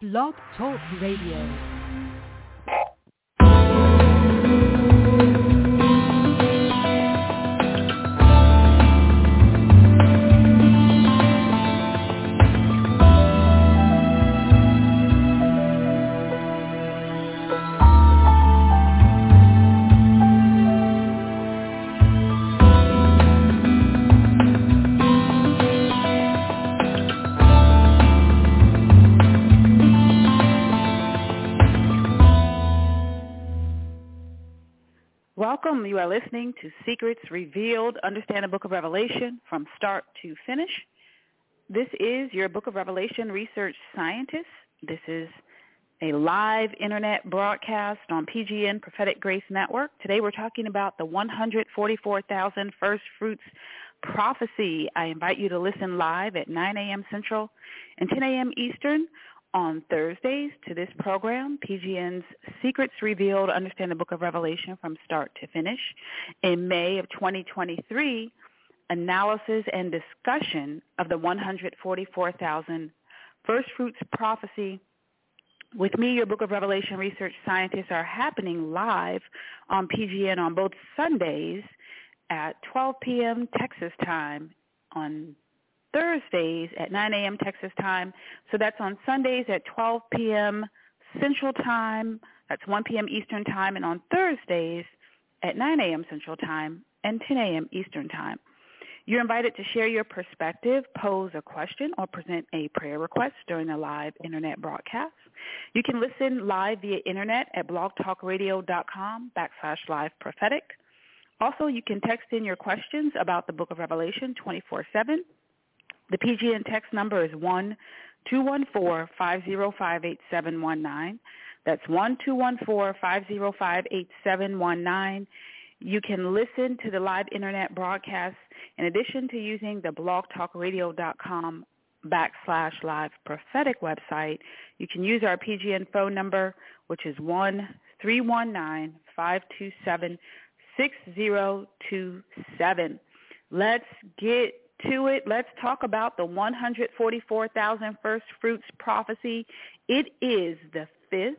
Blog Talk Radio. You are listening to Secrets Revealed, Understand the Book of Revelation from start to finish. This is your Book of Revelation research scientist. This is a live internet broadcast on PGN Prophetic Grace Network. Today we're talking about the 144,000 First Fruits Prophecy. I invite you to listen live at 9 a.m. Central and 10 a.m. Eastern on Thursdays to this program, PGN's Secrets Revealed, Understand the Book of Revelation from Start to Finish. In May of 2023, analysis and discussion of the 144,000 First Fruits Prophecy with me, your Book of Revelation research scientists are happening live on PGN on both Sundays at 12 p.m. Texas time on Thursdays at 9 a.m. Texas time. So that's on Sundays at 12 p.m. Central time. That's 1 p.m. Eastern time. And on Thursdays at 9 a.m. Central time and 10 a.m. Eastern time. You're invited to share your perspective, pose a question, or present a prayer request during the live internet broadcast. You can listen live via internet at blogtalkradio.com backslash live prophetic. Also, you can text in your questions about the book of Revelation 24-7 the PGN text number is one two one four five zero five eight seven one nine. That's one two one four five zero five eight seven one nine. You can listen to the live internet broadcast in addition to using the blogtalkradio.com backslash live prophetic website. You can use our PGN phone number, which is one three one nine five two seven six zero two seven. Let's get to it, let's talk about the 144,000 first fruits prophecy. It is the fifth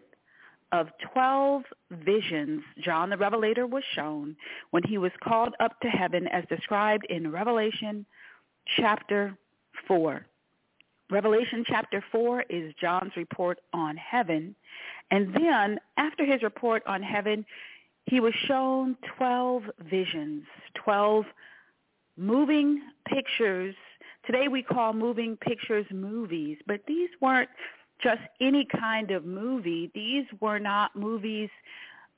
of 12 visions John the Revelator was shown when he was called up to heaven as described in Revelation chapter 4. Revelation chapter 4 is John's report on heaven. And then after his report on heaven, he was shown 12 visions, 12 moving pictures. Today we call moving pictures movies, but these weren't just any kind of movie. These were not movies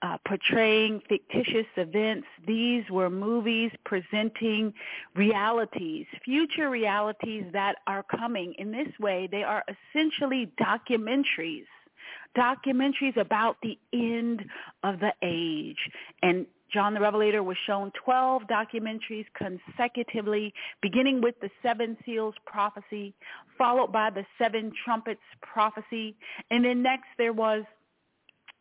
uh, portraying fictitious events. These were movies presenting realities, future realities that are coming. In this way, they are essentially documentaries documentaries about the end of the age. And John the Revelator was shown 12 documentaries consecutively, beginning with the seven seals prophecy, followed by the seven trumpets prophecy, and then next there was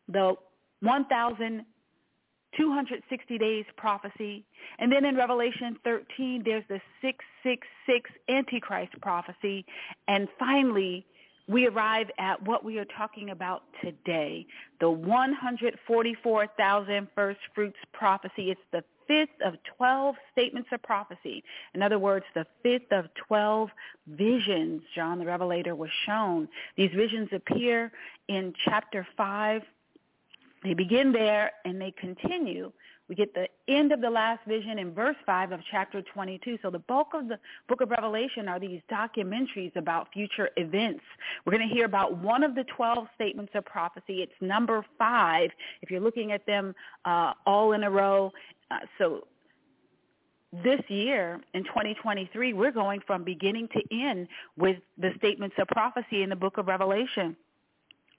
the 1,260 days prophecy, and then in Revelation 13 there's the 666 Antichrist prophecy, and finally we arrive at what we are talking about today, the 144,000 first fruits prophecy. It's the fifth of 12 statements of prophecy. In other words, the fifth of 12 visions John the Revelator was shown. These visions appear in chapter 5. They begin there and they continue we get the end of the last vision in verse 5 of chapter 22. So the bulk of the book of Revelation are these documentaries about future events. We're going to hear about one of the 12 statements of prophecy. It's number 5 if you're looking at them uh, all in a row. Uh, so this year in 2023, we're going from beginning to end with the statements of prophecy in the book of Revelation.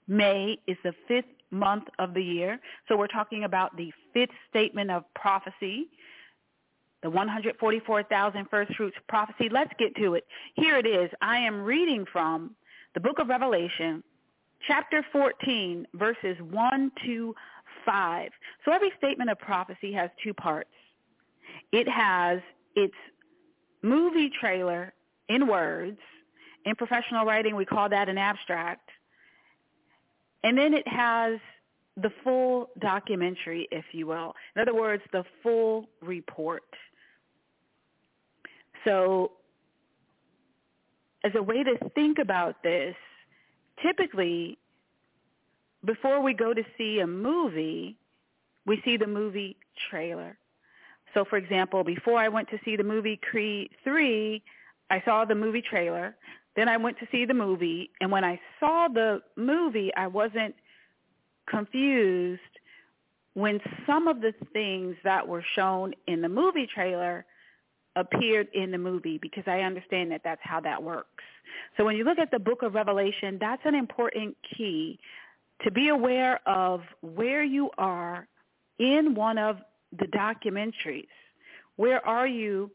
May is the fifth month of the year. So we're talking about the fifth statement of prophecy, the 144,000 first fruits prophecy. Let's get to it. Here it is. I am reading from the book of Revelation, chapter 14, verses 1 to 5. So every statement of prophecy has two parts. It has its movie trailer in words. In professional writing, we call that an abstract. And then it has the full documentary, if you will. In other words, the full report. So as a way to think about this, typically before we go to see a movie, we see the movie trailer. So for example, before I went to see the movie Creed 3, I saw the movie trailer. Then I went to see the movie, and when I saw the movie, I wasn't confused when some of the things that were shown in the movie trailer appeared in the movie because I understand that that's how that works. So when you look at the book of Revelation, that's an important key to be aware of where you are in one of the documentaries. Where are you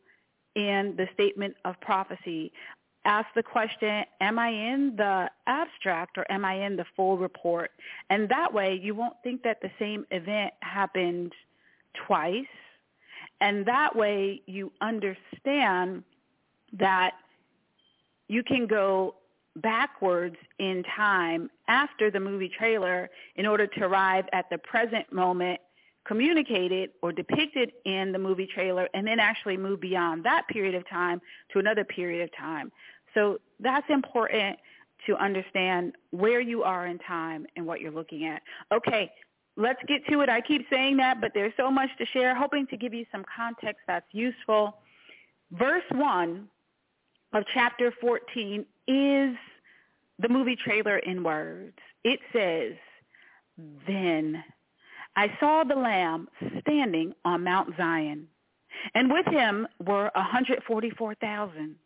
in the statement of prophecy? Ask the question, am I in the abstract or am I in the full report? And that way you won't think that the same event happened twice. And that way you understand that you can go backwards in time after the movie trailer in order to arrive at the present moment communicated or depicted in the movie trailer and then actually move beyond that period of time to another period of time. So that's important to understand where you are in time and what you're looking at. Okay, let's get to it. I keep saying that, but there's so much to share, hoping to give you some context that's useful. Verse 1 of chapter 14 is the movie trailer in words. It says, Then I saw the Lamb standing on Mount Zion, and with him were 144,000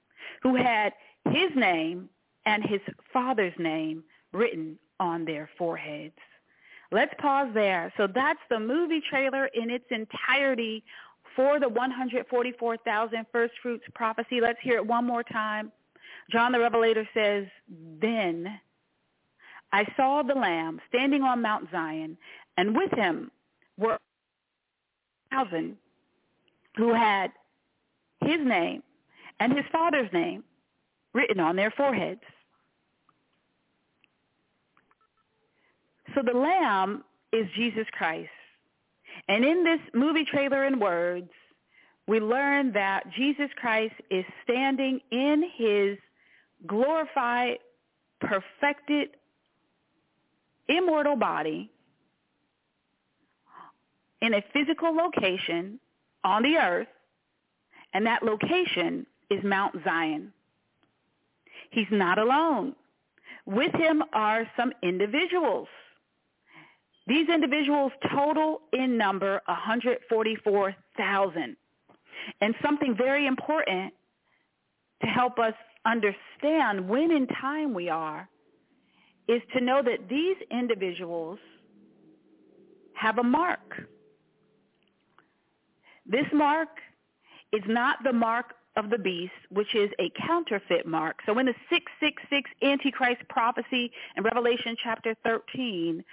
who had his name and his father's name written on their foreheads. Let's pause there. So that's the movie trailer in its entirety for the 144,000 first fruits prophecy. Let's hear it one more time. John the Revelator says, Then I saw the Lamb standing on Mount Zion, and with him were thousand who had his name and his father's name written on their foreheads. So the Lamb is Jesus Christ. And in this movie trailer and words, we learn that Jesus Christ is standing in his glorified, perfected, immortal body in a physical location on the earth, and that location is Mount Zion. He's not alone. With him are some individuals these individuals total in number 144,000. And something very important to help us understand when in time we are is to know that these individuals have a mark. This mark is not the mark of the beast, which is a counterfeit mark. So in the 666 Antichrist prophecy in Revelation chapter 13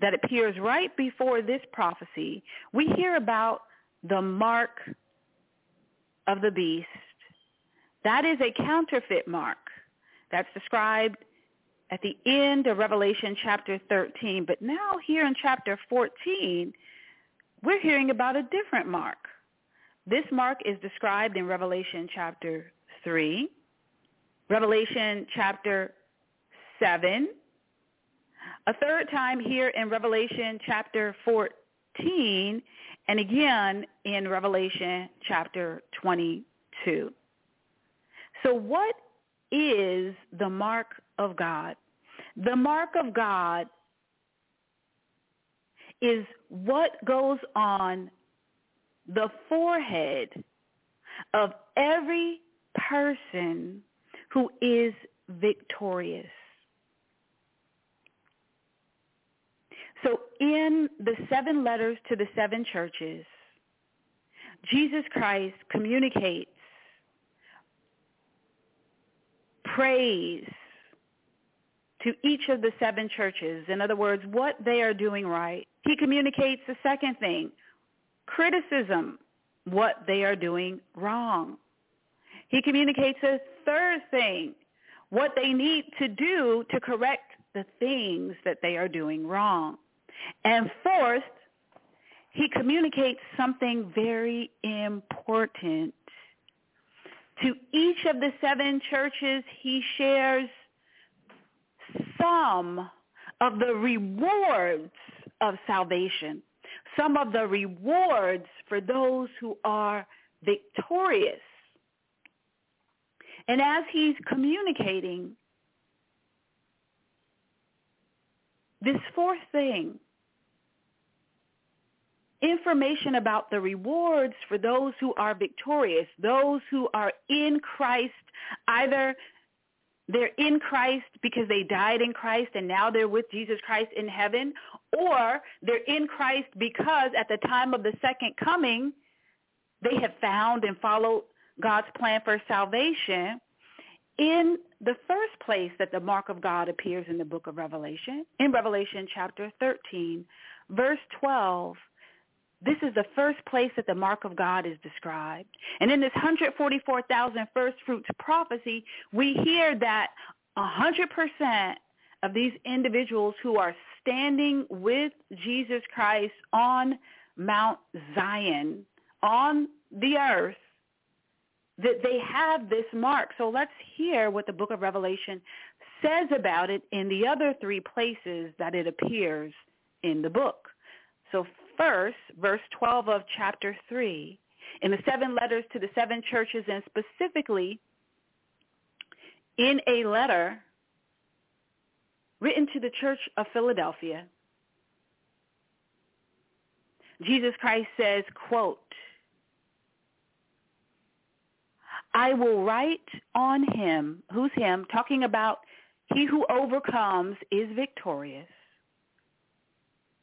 that appears right before this prophecy, we hear about the mark of the beast. That is a counterfeit mark that's described at the end of Revelation chapter 13. But now here in chapter 14, we're hearing about a different mark. This mark is described in Revelation chapter 3, Revelation chapter 7, a third time here in Revelation chapter 14, and again in Revelation chapter 22. So what is the mark of God? The mark of God is what goes on the forehead of every person who is victorious. So in the seven letters to the seven churches, Jesus Christ communicates praise to each of the seven churches. In other words, what they are doing right. He communicates the second thing, criticism, what they are doing wrong. He communicates a third thing, what they need to do to correct the things that they are doing wrong. And fourth, he communicates something very important. To each of the seven churches, he shares some of the rewards of salvation, some of the rewards for those who are victorious. And as he's communicating this fourth thing, information about the rewards for those who are victorious, those who are in Christ, either they're in Christ because they died in Christ and now they're with Jesus Christ in heaven, or they're in Christ because at the time of the second coming, they have found and followed God's plan for salvation. In the first place that the mark of God appears in the book of Revelation, in Revelation chapter 13, verse 12, this is the first place that the mark of God is described. And in this 144,000 first fruits prophecy, we hear that 100% of these individuals who are standing with Jesus Christ on Mount Zion, on the earth, that they have this mark. So let's hear what the book of Revelation says about it in the other three places that it appears in the book. So first, verse 12 of chapter 3, in the seven letters to the seven churches and specifically in a letter written to the church of Philadelphia, Jesus Christ says, quote, I will write on him, who's him, talking about he who overcomes is victorious.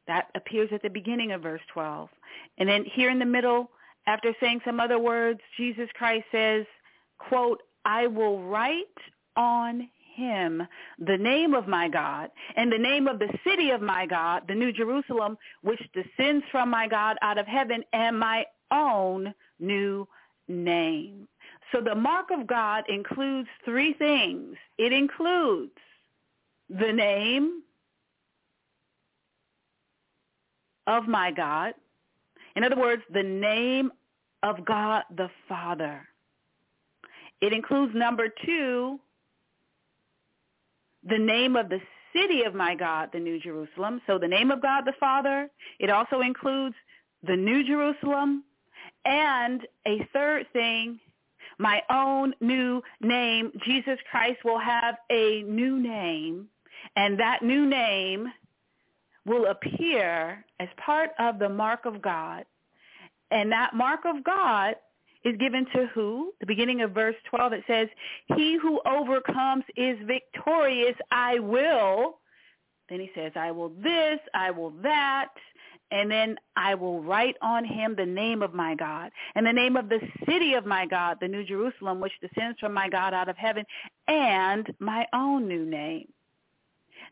That appears at the beginning of verse 12. And then here in the middle, after saying some other words, Jesus Christ says, quote, I will write on him the name of my God and the name of the city of my God, the New Jerusalem, which descends from my God out of heaven, and my own new name. So the mark of God includes three things. It includes the name, of my God. In other words, the name of God the Father. It includes number two, the name of the city of my God, the New Jerusalem. So the name of God the Father. It also includes the New Jerusalem. And a third thing, my own new name. Jesus Christ will have a new name. And that new name will appear as part of the mark of God. And that mark of God is given to who? The beginning of verse 12, it says, he who overcomes is victorious. I will. Then he says, I will this, I will that. And then I will write on him the name of my God and the name of the city of my God, the New Jerusalem, which descends from my God out of heaven, and my own new name.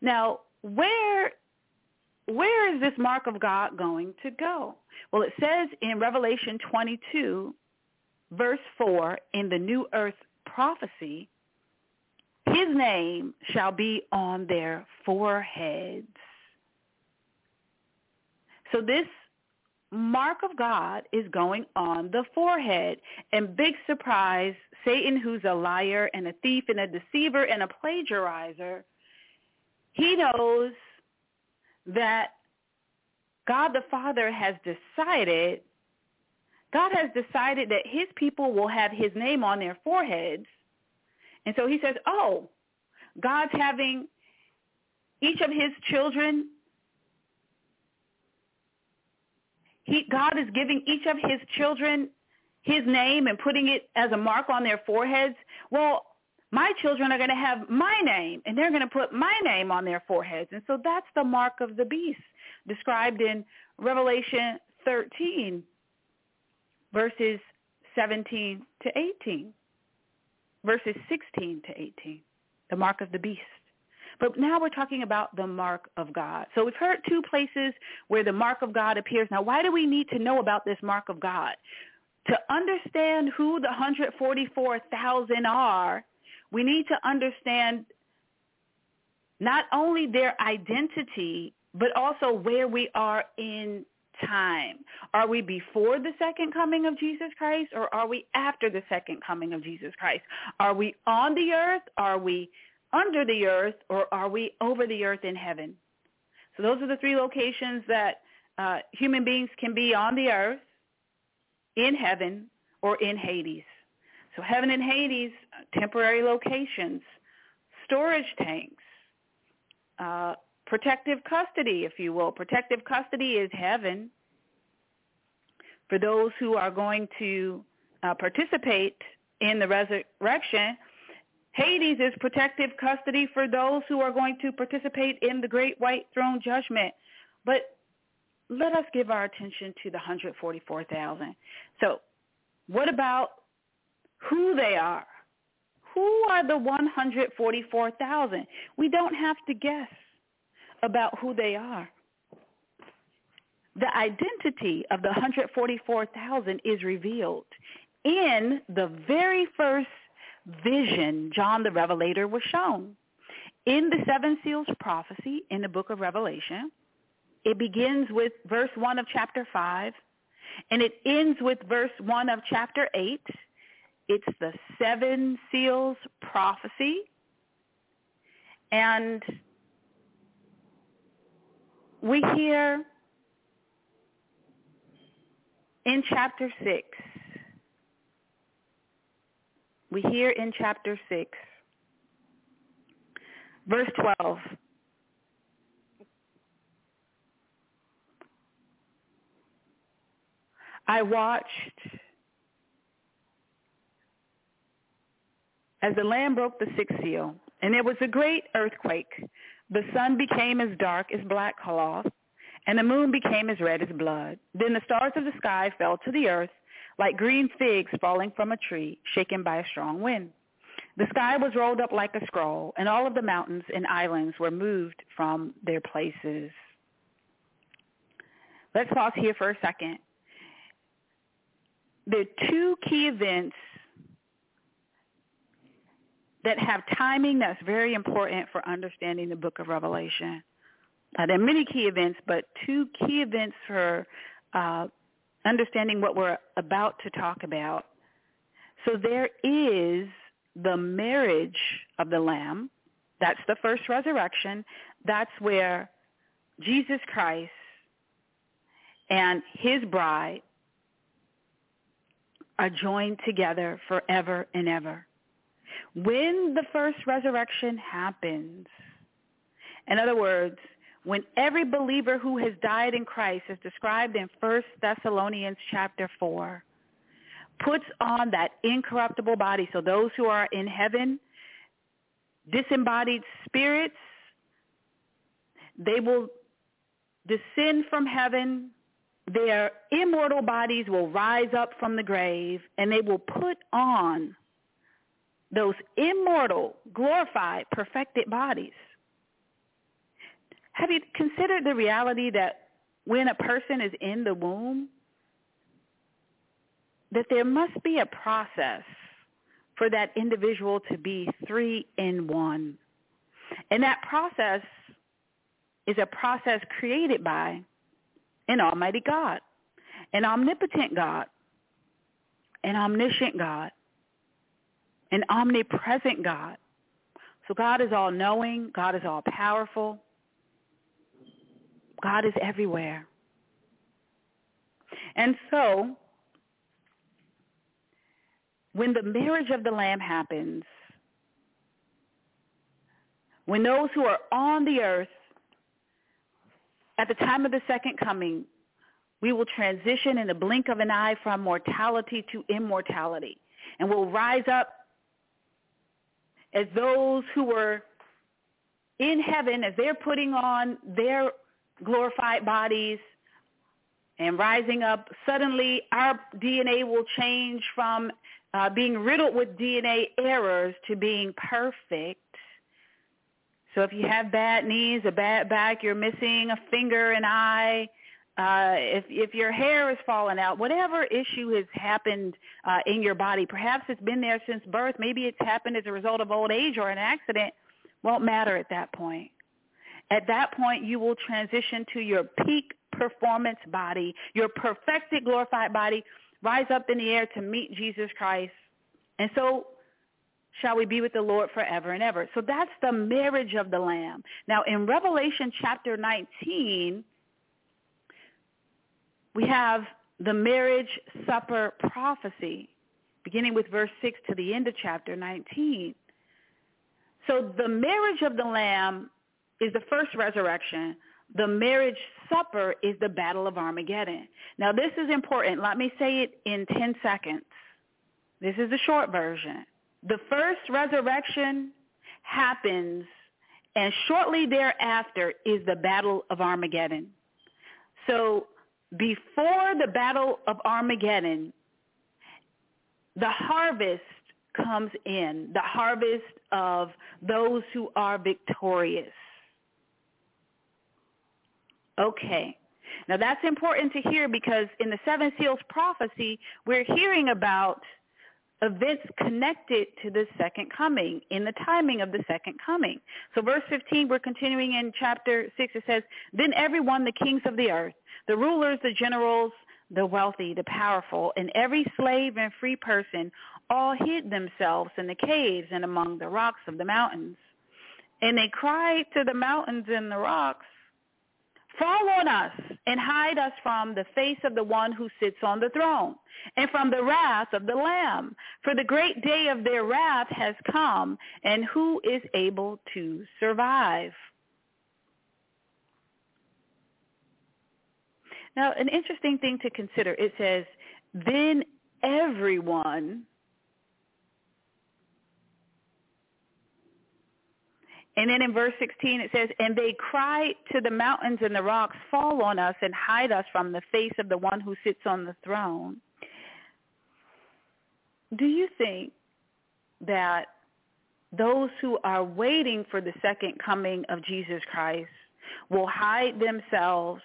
Now, where where is this mark of God going to go? Well, it says in Revelation 22, verse 4, in the New Earth prophecy, his name shall be on their foreheads. So this mark of God is going on the forehead. And big surprise, Satan, who's a liar and a thief and a deceiver and a plagiarizer, he knows that God the Father has decided, God has decided that his people will have his name on their foreheads. And so he says, oh, God's having each of his children, he, God is giving each of his children his name and putting it as a mark on their foreheads. Well, my children are going to have my name and they're going to put my name on their foreheads. And so that's the mark of the beast described in Revelation 13, verses 17 to 18, verses 16 to 18, the mark of the beast. But now we're talking about the mark of God. So we've heard two places where the mark of God appears. Now, why do we need to know about this mark of God? To understand who the 144,000 are, we need to understand not only their identity, but also where we are in time. Are we before the second coming of Jesus Christ or are we after the second coming of Jesus Christ? Are we on the earth? Are we under the earth or are we over the earth in heaven? So those are the three locations that uh, human beings can be on the earth, in heaven, or in Hades. So heaven and Hades, temporary locations, storage tanks, uh, protective custody, if you will. Protective custody is heaven for those who are going to uh, participate in the resurrection. Hades is protective custody for those who are going to participate in the great white throne judgment. But let us give our attention to the 144,000. So what about who they are? Who are the 144,000? We don't have to guess about who they are. The identity of the 144,000 is revealed in the very first vision John the Revelator was shown. In the seven seals prophecy in the book of Revelation, it begins with verse 1 of chapter 5, and it ends with verse 1 of chapter 8. It's the seven seals prophecy. And we hear in chapter 6, we hear in chapter 6, verse 12, I watched as the Lamb broke the sixth seal, and there was a great earthquake. The sun became as dark as black cloth, and the moon became as red as blood. Then the stars of the sky fell to the earth like green figs falling from a tree, shaken by a strong wind. The sky was rolled up like a scroll, and all of the mountains and islands were moved from their places. Let's pause here for a second. The two key events that have timing that's very important for understanding the book of Revelation. Uh, there are many key events, but two key events for uh, understanding what we're about to talk about. So there is the marriage of the Lamb. That's the first resurrection. That's where Jesus Christ and his bride are joined together forever and ever. When the first resurrection happens, in other words, when every believer who has died in Christ, as described in 1 Thessalonians chapter 4, puts on that incorruptible body. So those who are in heaven, disembodied spirits, they will descend from heaven. Their immortal bodies will rise up from the grave, and they will put on those immortal, glorified, perfected bodies. Have you considered the reality that when a person is in the womb, that there must be a process for that individual to be three in one. And that process is a process created by an almighty God, an omnipotent God, an omniscient God, an omnipresent God. So God is all knowing. God is all powerful. God is everywhere. And so when the marriage of the Lamb happens, when those who are on the earth at the time of the second coming, we will transition in the blink of an eye from mortality to immortality. And we'll rise up as those who were in heaven, as they're putting on their glorified bodies and rising up, suddenly our DNA will change from uh, being riddled with DNA errors to being perfect. So if you have bad knees, a bad back, you're missing a finger, an eye, uh, if if your hair is falling out, whatever issue has happened uh, in your body, perhaps it's been there since birth, maybe it's happened as a result of old age or an accident, won't matter at that point. At that point, you will transition to your peak performance body, your perfected, glorified body, rise up in the air to meet Jesus Christ. And so shall we be with the Lord forever and ever. So that's the marriage of the Lamb. Now in Revelation chapter 19, we have the marriage supper prophecy, beginning with verse 6 to the end of chapter 19. So the marriage of the Lamb is the first resurrection. The marriage supper is the battle of Armageddon. Now this is important. Let me say it in 10 seconds. This is the short version. The first resurrection happens and shortly thereafter is the battle of Armageddon. So before the battle of Armageddon, the harvest comes in, the harvest of those who are victorious. Okay. Now that's important to hear because in the seven seals prophecy, we're hearing about events connected to the second coming, in the timing of the second coming. So verse 15, we're continuing in chapter 6. It says, Then everyone, the kings of the earth, the rulers, the generals, the wealthy, the powerful, and every slave and free person all hid themselves in the caves and among the rocks of the mountains. And they cried to the mountains and the rocks, Fall on us and hide us from the face of the one who sits on the throne and from the wrath of the Lamb. For the great day of their wrath has come, and who is able to survive? Now, an interesting thing to consider, it says, then everyone And then in verse 16 it says, And they cry to the mountains and the rocks, Fall on us and hide us from the face of the one who sits on the throne. Do you think that those who are waiting for the second coming of Jesus Christ will hide themselves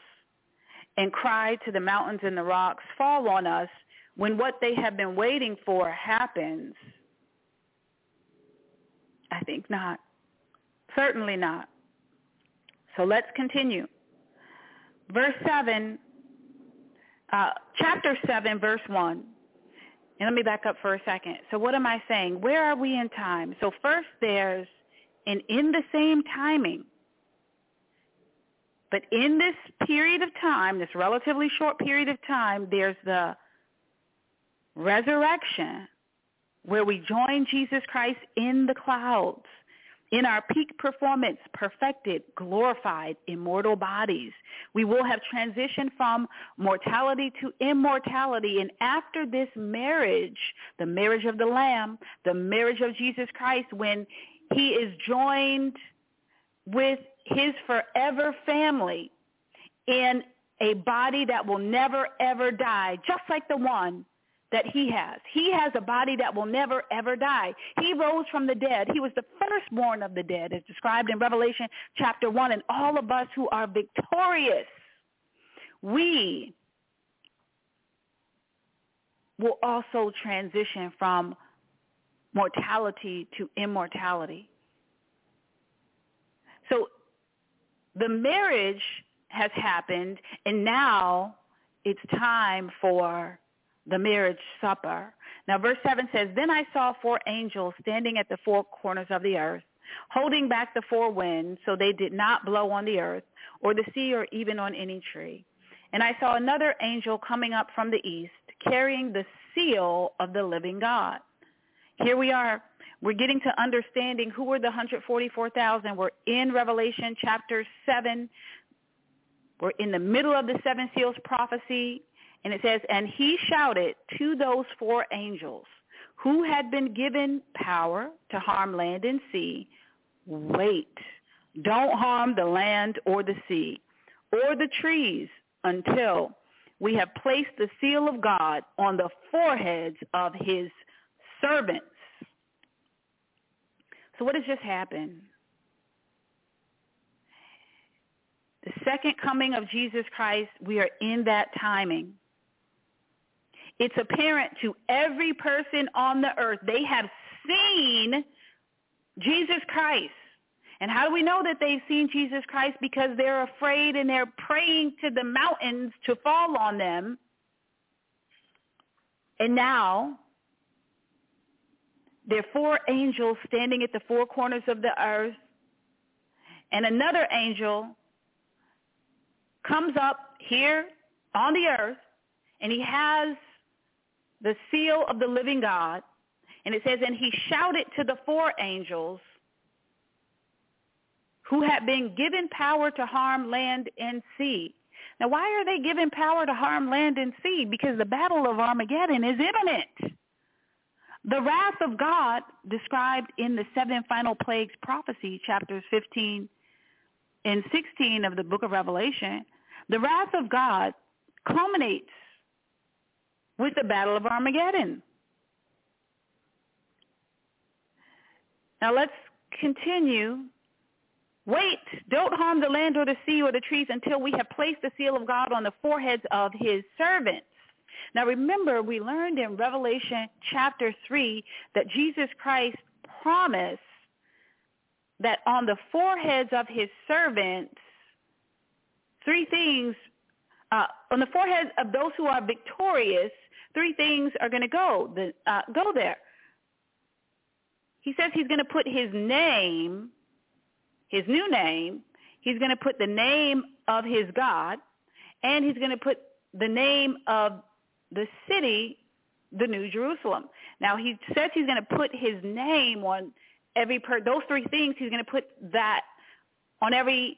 and cry to the mountains and the rocks, Fall on us, when what they have been waiting for happens? I think not. Certainly not. So let's continue. Verse 7, uh, chapter 7, verse 1. And let me back up for a second. So what am I saying? Where are we in time? So first there's an in the same timing. But in this period of time, this relatively short period of time, there's the resurrection where we join Jesus Christ in the clouds in our peak performance, perfected, glorified, immortal bodies. We will have transitioned from mortality to immortality. And after this marriage, the marriage of the Lamb, the marriage of Jesus Christ, when he is joined with his forever family in a body that will never, ever die, just like the one that he has. He has a body that will never, ever die. He rose from the dead. He was the firstborn of the dead, as described in Revelation chapter 1. And all of us who are victorious, we will also transition from mortality to immortality. So the marriage has happened, and now it's time for the marriage supper. Now verse 7 says, Then I saw four angels standing at the four corners of the earth, holding back the four winds so they did not blow on the earth or the sea or even on any tree. And I saw another angel coming up from the east, carrying the seal of the living God. Here we are. We're getting to understanding who were the 144,000. We're in Revelation chapter 7. We're in the middle of the seven seals prophecy. And it says, and he shouted to those four angels who had been given power to harm land and sea, wait, don't harm the land or the sea or the trees until we have placed the seal of God on the foreheads of his servants. So what has just happened? The second coming of Jesus Christ, we are in that timing. It's apparent to every person on the earth. They have seen Jesus Christ. And how do we know that they've seen Jesus Christ? Because they're afraid and they're praying to the mountains to fall on them. And now there are four angels standing at the four corners of the earth. And another angel comes up here on the earth and he has the seal of the living God. And it says, and he shouted to the four angels who had been given power to harm land and sea. Now, why are they given power to harm land and sea? Because the battle of Armageddon is imminent. The wrath of God described in the seven final plagues prophecy, chapters 15 and 16 of the book of Revelation, the wrath of God culminates with the battle of Armageddon. Now let's continue. Wait, don't harm the land or the sea or the trees until we have placed the seal of God on the foreheads of his servants. Now remember, we learned in Revelation chapter 3 that Jesus Christ promised that on the foreheads of his servants, three things, uh, on the foreheads of those who are victorious, three things are going to go, the, uh, go there. He says he's going to put his name, his new name, he's going to put the name of his God, and he's going to put the name of the city, the New Jerusalem. Now he says he's going to put his name on every per those three things he's going to put that on every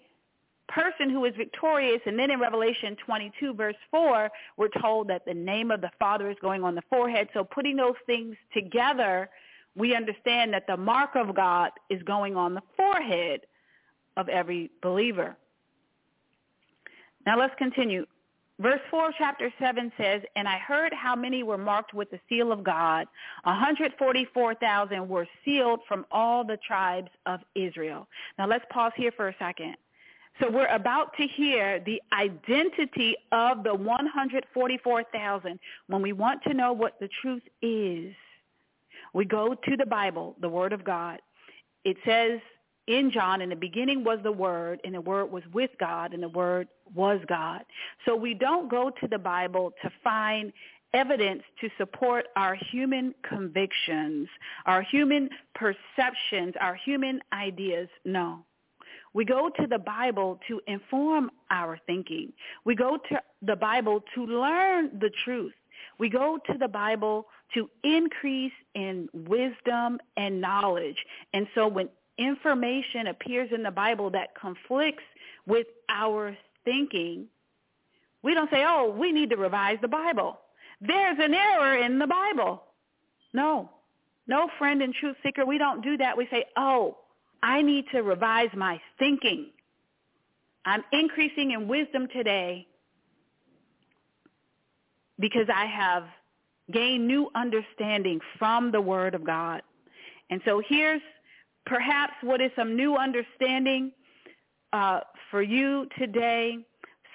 person who is victorious and then in revelation 22 verse 4 we're told that the name of the father is going on the forehead so putting those things together we understand that the mark of god is going on the forehead of every believer now let's continue Verse 4 of chapter 7 says, And I heard how many were marked with the seal of God. 144,000 were sealed from all the tribes of Israel. Now let's pause here for a second. So we're about to hear the identity of the 144,000. When we want to know what the truth is, we go to the Bible, the Word of God. It says in John, in the beginning was the Word, and the Word was with God, and the Word was God. So we don't go to the Bible to find evidence to support our human convictions, our human perceptions, our human ideas. No. We go to the Bible to inform our thinking. We go to the Bible to learn the truth. We go to the Bible to increase in wisdom and knowledge. And so when information appears in the Bible that conflicts with our thinking, we don't say, oh, we need to revise the Bible. There's an error in the Bible. No. No friend and truth seeker, we don't do that. We say, oh, I need to revise my thinking. I'm increasing in wisdom today because I have gained new understanding from the Word of God. And so here's perhaps what is some new understanding uh, for you today.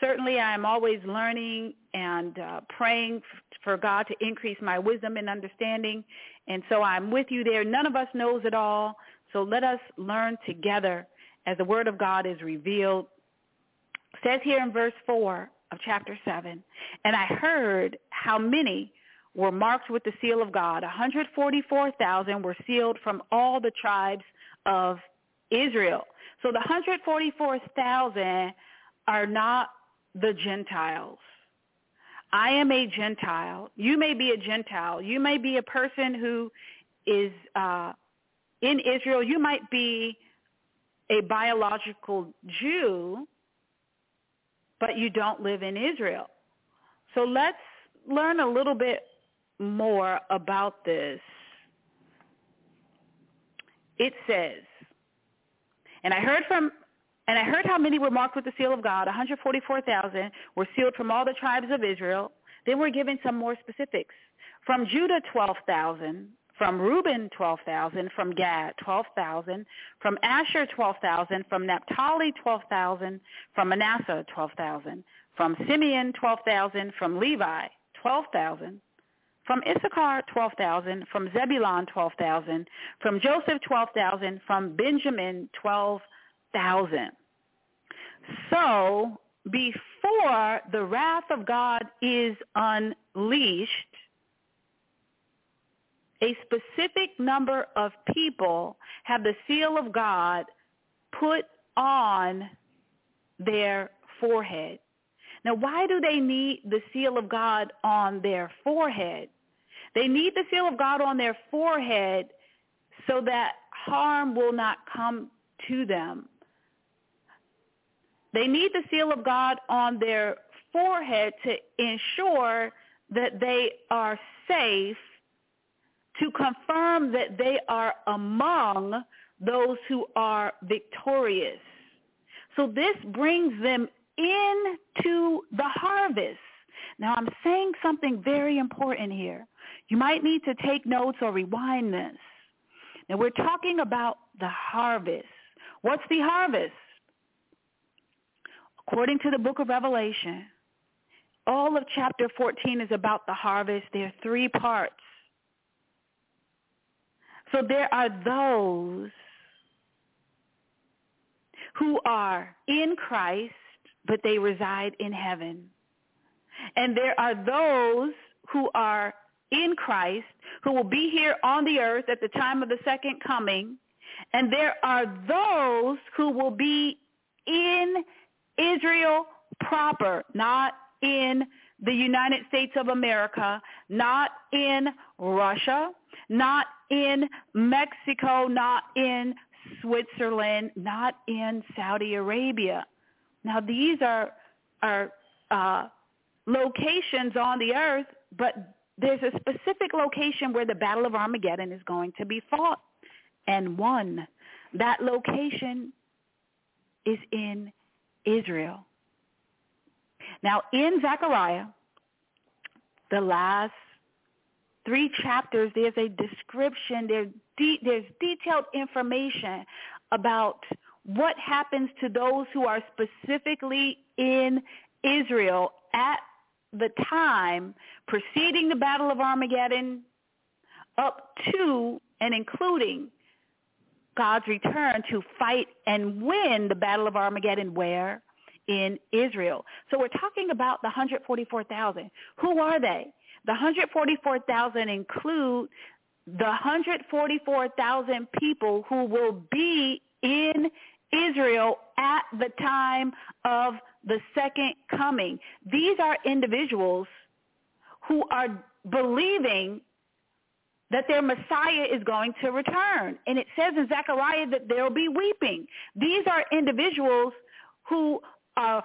Certainly I am always learning and uh, praying for God to increase my wisdom and understanding. And so I'm with you there. None of us knows it all. So let us learn together as the word of God is revealed. It says here in verse 4 of chapter 7, and I heard how many were marked with the seal of God. 144,000 were sealed from all the tribes of Israel. So the 144,000 are not the Gentiles. I am a Gentile. You may be a Gentile. You may be a person who is uh, in Israel. You might be a biological Jew, but you don't live in Israel. So let's learn a little bit more about this. It says, and I heard from and I heard how many were marked with the seal of God. 144,000 were sealed from all the tribes of Israel. Then we're given some more specifics. From Judah, 12,000. From Reuben, 12,000. From Gad, 12,000. From Asher, 12,000. From Naphtali, 12,000. From Manasseh, 12,000. From Simeon, 12,000. From Levi, 12,000. From Issachar, 12,000. From Zebulun, 12,000. From Joseph, 12,000. From Benjamin, 12,000 thousand. So before the wrath of God is unleashed, a specific number of people have the seal of God put on their forehead. Now, why do they need the seal of God on their forehead? They need the seal of God on their forehead so that harm will not come to them. They need the seal of God on their forehead to ensure that they are safe, to confirm that they are among those who are victorious. So this brings them into the harvest. Now I'm saying something very important here. You might need to take notes or rewind this. Now we're talking about the harvest. What's the harvest? According to the book of Revelation, all of chapter 14 is about the harvest. There are three parts. So there are those who are in Christ, but they reside in heaven. And there are those who are in Christ who will be here on the earth at the time of the second coming. And there are those who will be in Israel proper, not in the United States of America, not in Russia, not in Mexico, not in Switzerland, not in Saudi Arabia. Now these are are uh, locations on the earth, but there's a specific location where the Battle of Armageddon is going to be fought and won. That location is in Israel. Now in Zechariah, the last three chapters, there's a description, there's, de- there's detailed information about what happens to those who are specifically in Israel at the time preceding the Battle of Armageddon up to and including God's return to fight and win the Battle of Armageddon where? In Israel. So we're talking about the 144,000. Who are they? The 144,000 include the 144,000 people who will be in Israel at the time of the second coming. These are individuals who are believing that their Messiah is going to return. And it says in Zechariah that there will be weeping. These are individuals who are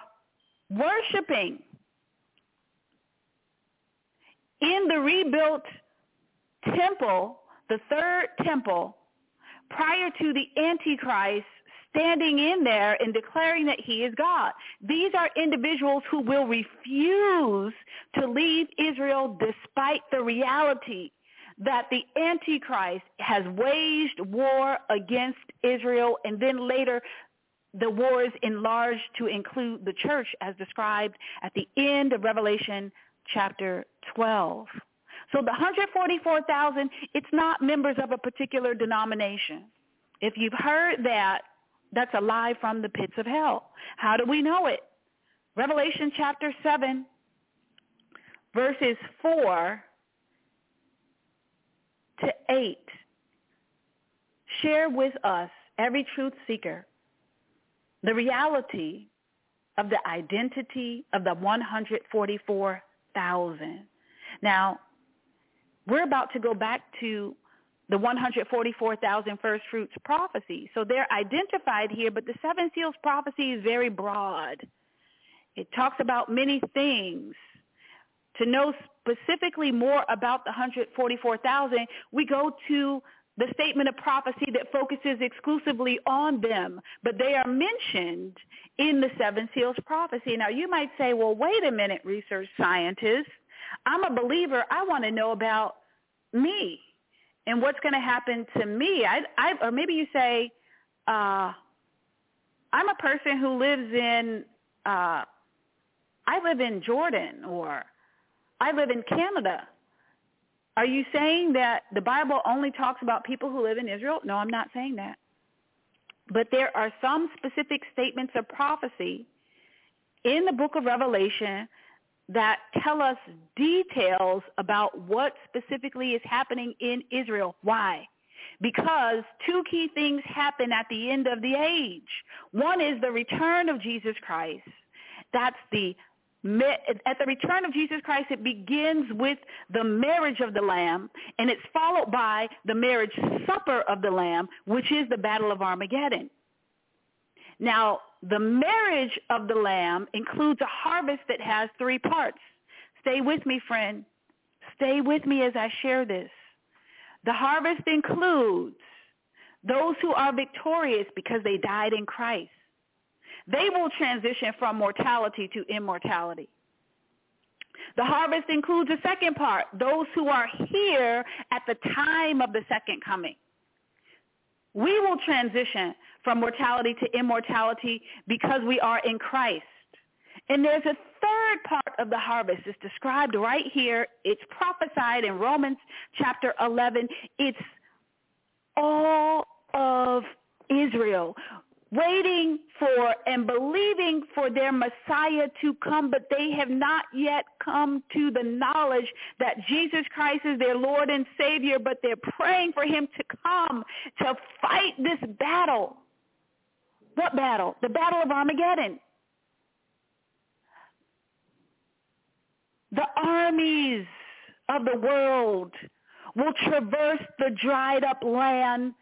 worshiping in the rebuilt temple, the third temple, prior to the Antichrist standing in there and declaring that he is God. These are individuals who will refuse to leave Israel despite the reality that the Antichrist has waged war against Israel and then later the war is enlarged to include the church as described at the end of Revelation chapter 12. So the 144,000, it's not members of a particular denomination. If you've heard that, that's a lie from the pits of hell. How do we know it? Revelation chapter 7, verses 4 to 8 share with us, every truth seeker, the reality of the identity of the 144,000. Now, we're about to go back to the 144,000 first fruits prophecy. So they're identified here, but the seven seals prophecy is very broad. It talks about many things. To know specifically more about the 144,000, we go to the statement of prophecy that focuses exclusively on them, but they are mentioned in the seven seals prophecy. Now you might say, well, wait a minute, research scientist. I'm a believer. I want to know about me and what's going to happen to me. I, I, or maybe you say, uh, I'm a person who lives in, uh, I live in Jordan or I live in Canada. Are you saying that the Bible only talks about people who live in Israel? No, I'm not saying that. But there are some specific statements of prophecy in the book of Revelation that tell us details about what specifically is happening in Israel. Why? Because two key things happen at the end of the age. One is the return of Jesus Christ. That's the at the return of Jesus Christ, it begins with the marriage of the Lamb, and it's followed by the marriage supper of the Lamb, which is the Battle of Armageddon. Now, the marriage of the Lamb includes a harvest that has three parts. Stay with me, friend. Stay with me as I share this. The harvest includes those who are victorious because they died in Christ. They will transition from mortality to immortality. The harvest includes a second part, those who are here at the time of the second coming. We will transition from mortality to immortality because we are in Christ. And there's a third part of the harvest. It's described right here. It's prophesied in Romans chapter 11. It's all of Israel waiting for and believing for their Messiah to come, but they have not yet come to the knowledge that Jesus Christ is their Lord and Savior, but they're praying for him to come to fight this battle. What battle? The battle of Armageddon. The armies of the world will traverse the dried up land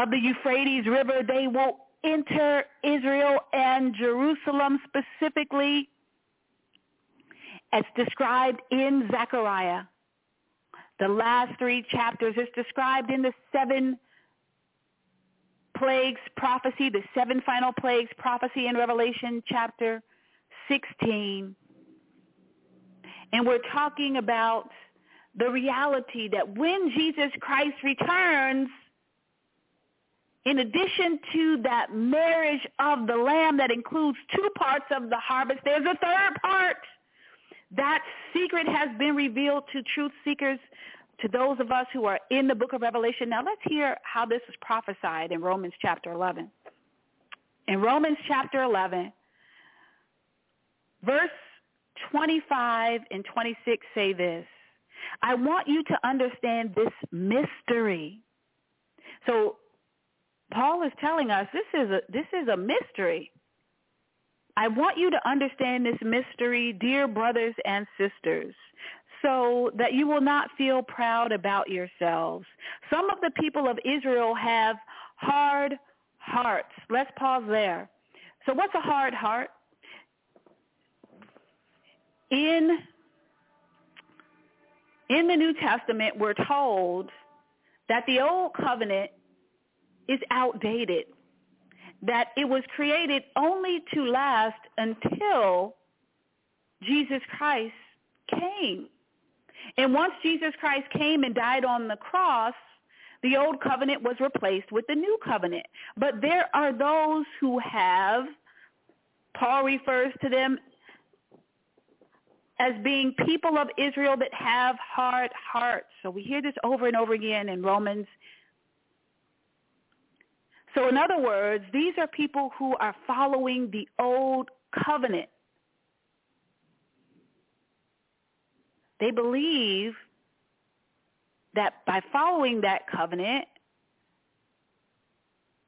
of the Euphrates River. They will enter Israel and Jerusalem specifically as described in Zechariah. The last three chapters is described in the seven plagues prophecy, the seven final plagues prophecy in Revelation chapter 16. And we're talking about the reality that when Jesus Christ returns, in addition to that marriage of the lamb that includes two parts of the harvest, there's a third part. That secret has been revealed to truth seekers, to those of us who are in the book of Revelation. Now let's hear how this is prophesied in Romans chapter 11. In Romans chapter 11, verse 25 and 26 say this. I want you to understand this mystery. So Paul is telling us this is a this is a mystery. I want you to understand this mystery, dear brothers and sisters, so that you will not feel proud about yourselves. Some of the people of Israel have hard hearts. Let's pause there. So what's a hard heart? In in the New Testament, we're told that the old covenant is outdated, that it was created only to last until Jesus Christ came. And once Jesus Christ came and died on the cross, the old covenant was replaced with the new covenant. But there are those who have, Paul refers to them as being people of Israel that have hard hearts. So we hear this over and over again in Romans so in other words, these are people who are following the old covenant. They believe that by following that covenant,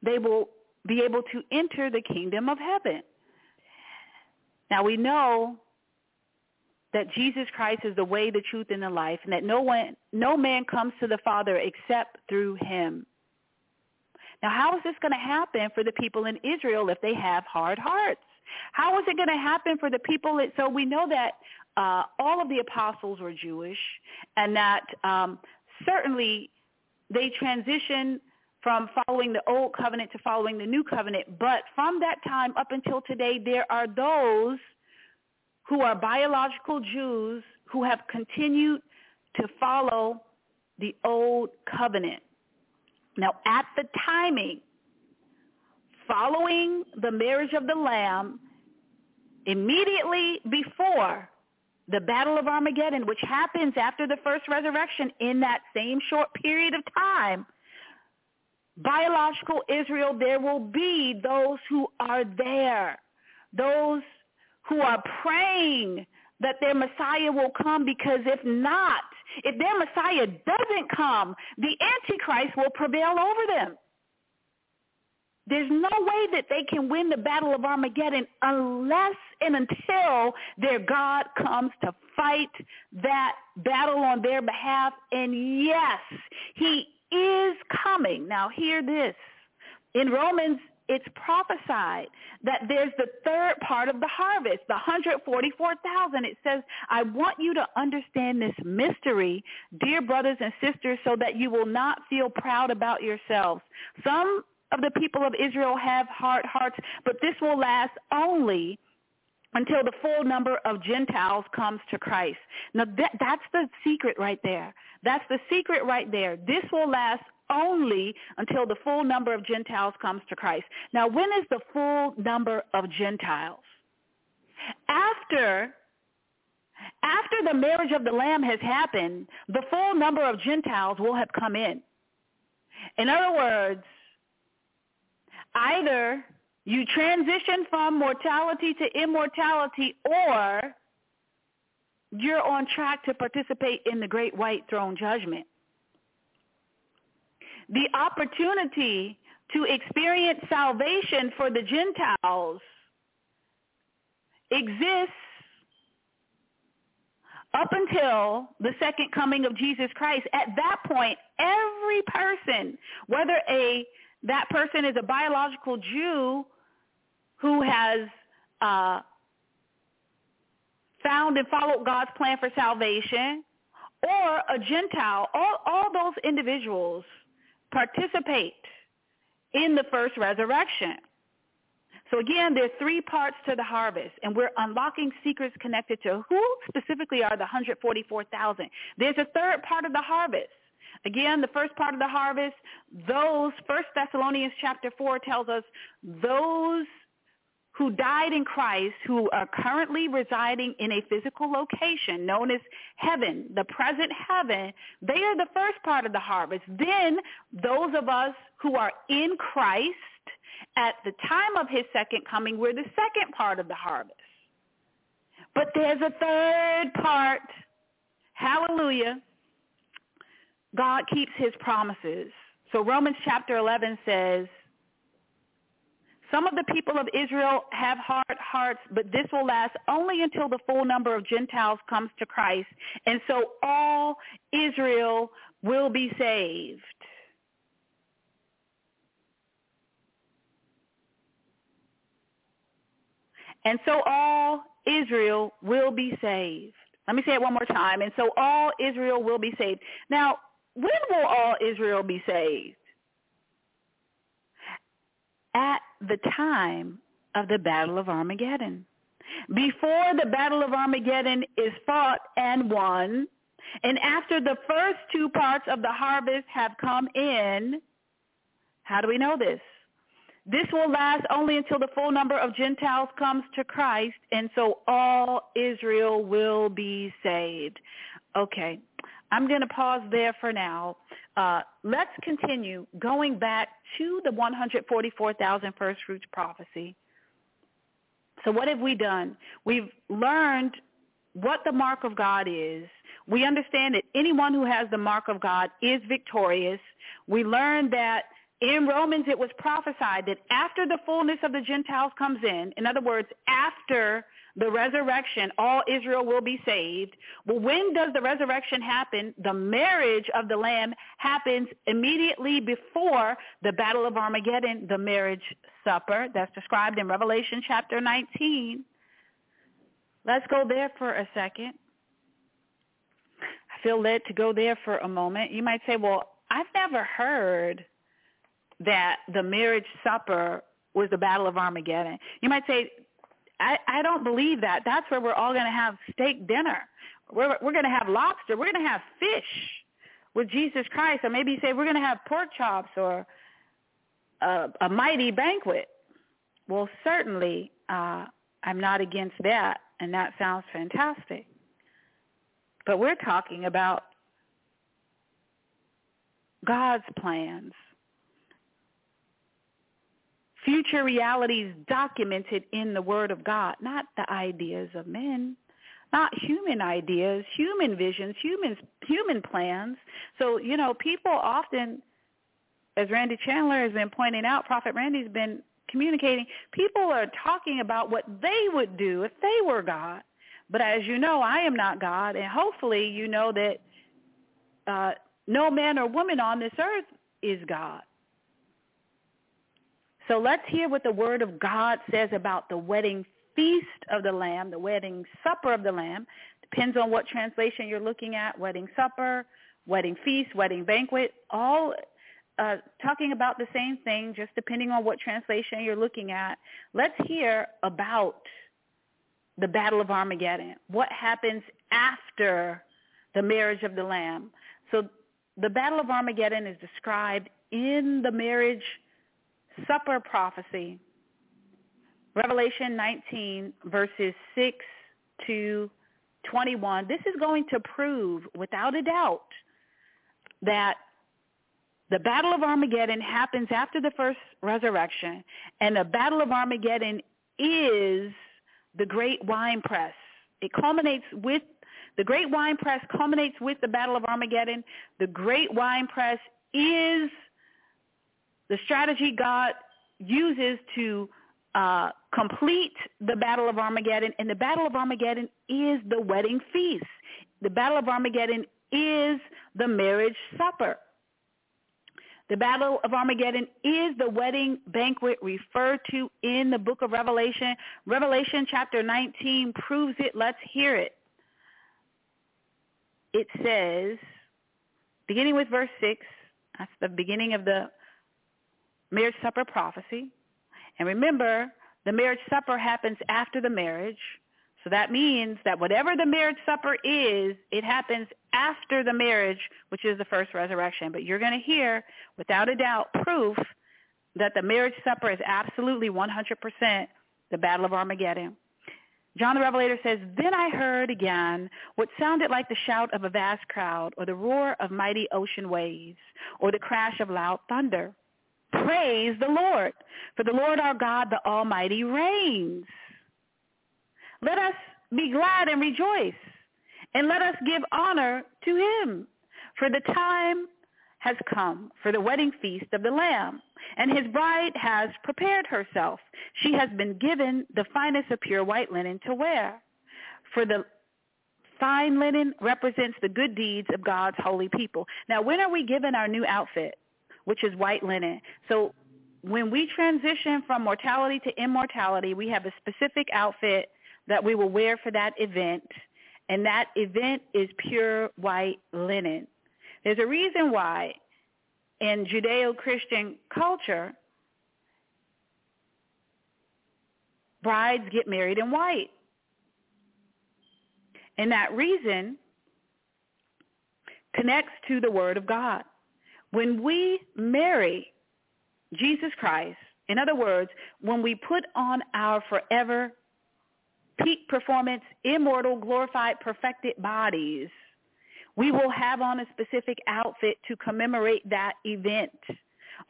they will be able to enter the kingdom of heaven. Now we know that Jesus Christ is the way, the truth, and the life, and that no one, no man comes to the Father except through him. Now, how is this going to happen for the people in Israel if they have hard hearts? How is it going to happen for the people? That, so we know that uh, all of the apostles were Jewish and that um, certainly they transitioned from following the old covenant to following the new covenant. But from that time up until today, there are those who are biological Jews who have continued to follow the old covenant. Now, at the timing following the marriage of the Lamb, immediately before the Battle of Armageddon, which happens after the first resurrection in that same short period of time, biological Israel, there will be those who are there, those who are praying that their Messiah will come because if not, if their Messiah doesn't come, the Antichrist will prevail over them. There's no way that they can win the battle of Armageddon unless and until their God comes to fight that battle on their behalf. And yes, he is coming. Now hear this. In Romans it's prophesied that there's the third part of the harvest, the 144,000. It says, I want you to understand this mystery, dear brothers and sisters, so that you will not feel proud about yourselves. Some of the people of Israel have hard hearts, but this will last only until the full number of Gentiles comes to Christ. Now that, that's the secret right there. That's the secret right there. This will last only until the full number of Gentiles comes to Christ. Now, when is the full number of Gentiles? After after the marriage of the lamb has happened, the full number of Gentiles will have come in. In other words, either you transition from mortality to immortality or you're on track to participate in the great white throne judgment the opportunity to experience salvation for the Gentiles exists up until the second coming of Jesus Christ. At that point, every person, whether a that person is a biological Jew who has uh, found and followed God's plan for salvation, or a Gentile, all, all those individuals participate in the first resurrection. So again, there are three parts to the harvest, and we're unlocking secrets connected to who specifically are the 144,000. There's a third part of the harvest. Again, the first part of the harvest, those, First Thessalonians chapter 4 tells us, those who died in Christ, who are currently residing in a physical location known as heaven, the present heaven, they are the first part of the harvest. Then those of us who are in Christ at the time of his second coming, we're the second part of the harvest. But there's a third part. Hallelujah. God keeps his promises. So Romans chapter 11 says, some of the people of Israel have hard hearts, but this will last only until the full number of Gentiles comes to Christ. And so all Israel will be saved. And so all Israel will be saved. Let me say it one more time. And so all Israel will be saved. Now, when will all Israel be saved? At the time of the Battle of Armageddon. Before the Battle of Armageddon is fought and won, and after the first two parts of the harvest have come in, how do we know this? This will last only until the full number of Gentiles comes to Christ, and so all Israel will be saved. Okay, I'm going to pause there for now. Uh, let's continue going back to the 144,000 first fruits prophecy. So what have we done? We've learned what the mark of God is. We understand that anyone who has the mark of God is victorious. We learned that in Romans it was prophesied that after the fullness of the Gentiles comes in, in other words, after the resurrection, all Israel will be saved. Well, when does the resurrection happen? The marriage of the Lamb happens immediately before the Battle of Armageddon, the marriage supper that's described in Revelation chapter 19. Let's go there for a second. I feel led to go there for a moment. You might say, well, I've never heard that the marriage supper was the Battle of Armageddon. You might say, I, I don't believe that. That's where we're all going to have steak dinner. We're, we're going to have lobster. We're going to have fish with Jesus Christ. Or maybe say we're going to have pork chops or a, a mighty banquet. Well, certainly uh, I'm not against that, and that sounds fantastic. But we're talking about God's plans. Future realities documented in the Word of God, not the ideas of men, not human ideas, human visions, human human plans. So you know, people often, as Randy Chandler has been pointing out, Prophet Randy's been communicating. People are talking about what they would do if they were God. But as you know, I am not God, and hopefully you know that uh, no man or woman on this earth is God. So let's hear what the word of God says about the wedding feast of the Lamb, the wedding supper of the Lamb. Depends on what translation you're looking at, wedding supper, wedding feast, wedding banquet, all uh, talking about the same thing, just depending on what translation you're looking at. Let's hear about the Battle of Armageddon. What happens after the marriage of the Lamb? So the Battle of Armageddon is described in the marriage supper prophecy, Revelation 19, verses 6 to 21. This is going to prove without a doubt that the Battle of Armageddon happens after the first resurrection, and the Battle of Armageddon is the great wine press. It culminates with the great wine press culminates with the Battle of Armageddon. The great wine press is the strategy God uses to uh, complete the Battle of Armageddon. And the Battle of Armageddon is the wedding feast. The Battle of Armageddon is the marriage supper. The Battle of Armageddon is the wedding banquet referred to in the book of Revelation. Revelation chapter 19 proves it. Let's hear it. It says, beginning with verse 6, that's the beginning of the marriage supper prophecy. And remember, the marriage supper happens after the marriage. So that means that whatever the marriage supper is, it happens after the marriage, which is the first resurrection. But you're going to hear, without a doubt, proof that the marriage supper is absolutely 100% the Battle of Armageddon. John the Revelator says, Then I heard again what sounded like the shout of a vast crowd or the roar of mighty ocean waves or the crash of loud thunder. Praise the Lord. For the Lord our God, the Almighty, reigns. Let us be glad and rejoice, and let us give honor to him. For the time has come for the wedding feast of the Lamb, and his bride has prepared herself. She has been given the finest of pure white linen to wear. For the fine linen represents the good deeds of God's holy people. Now, when are we given our new outfit? Which is white linen. So when we transition from mortality to immortality, we have a specific outfit that we will wear for that event, and that event is pure white linen. There's a reason why in Judeo-Christian culture, brides get married in white. And that reason connects to the Word of God. When we marry Jesus Christ, in other words, when we put on our forever peak performance, immortal, glorified, perfected bodies, we will have on a specific outfit to commemorate that event.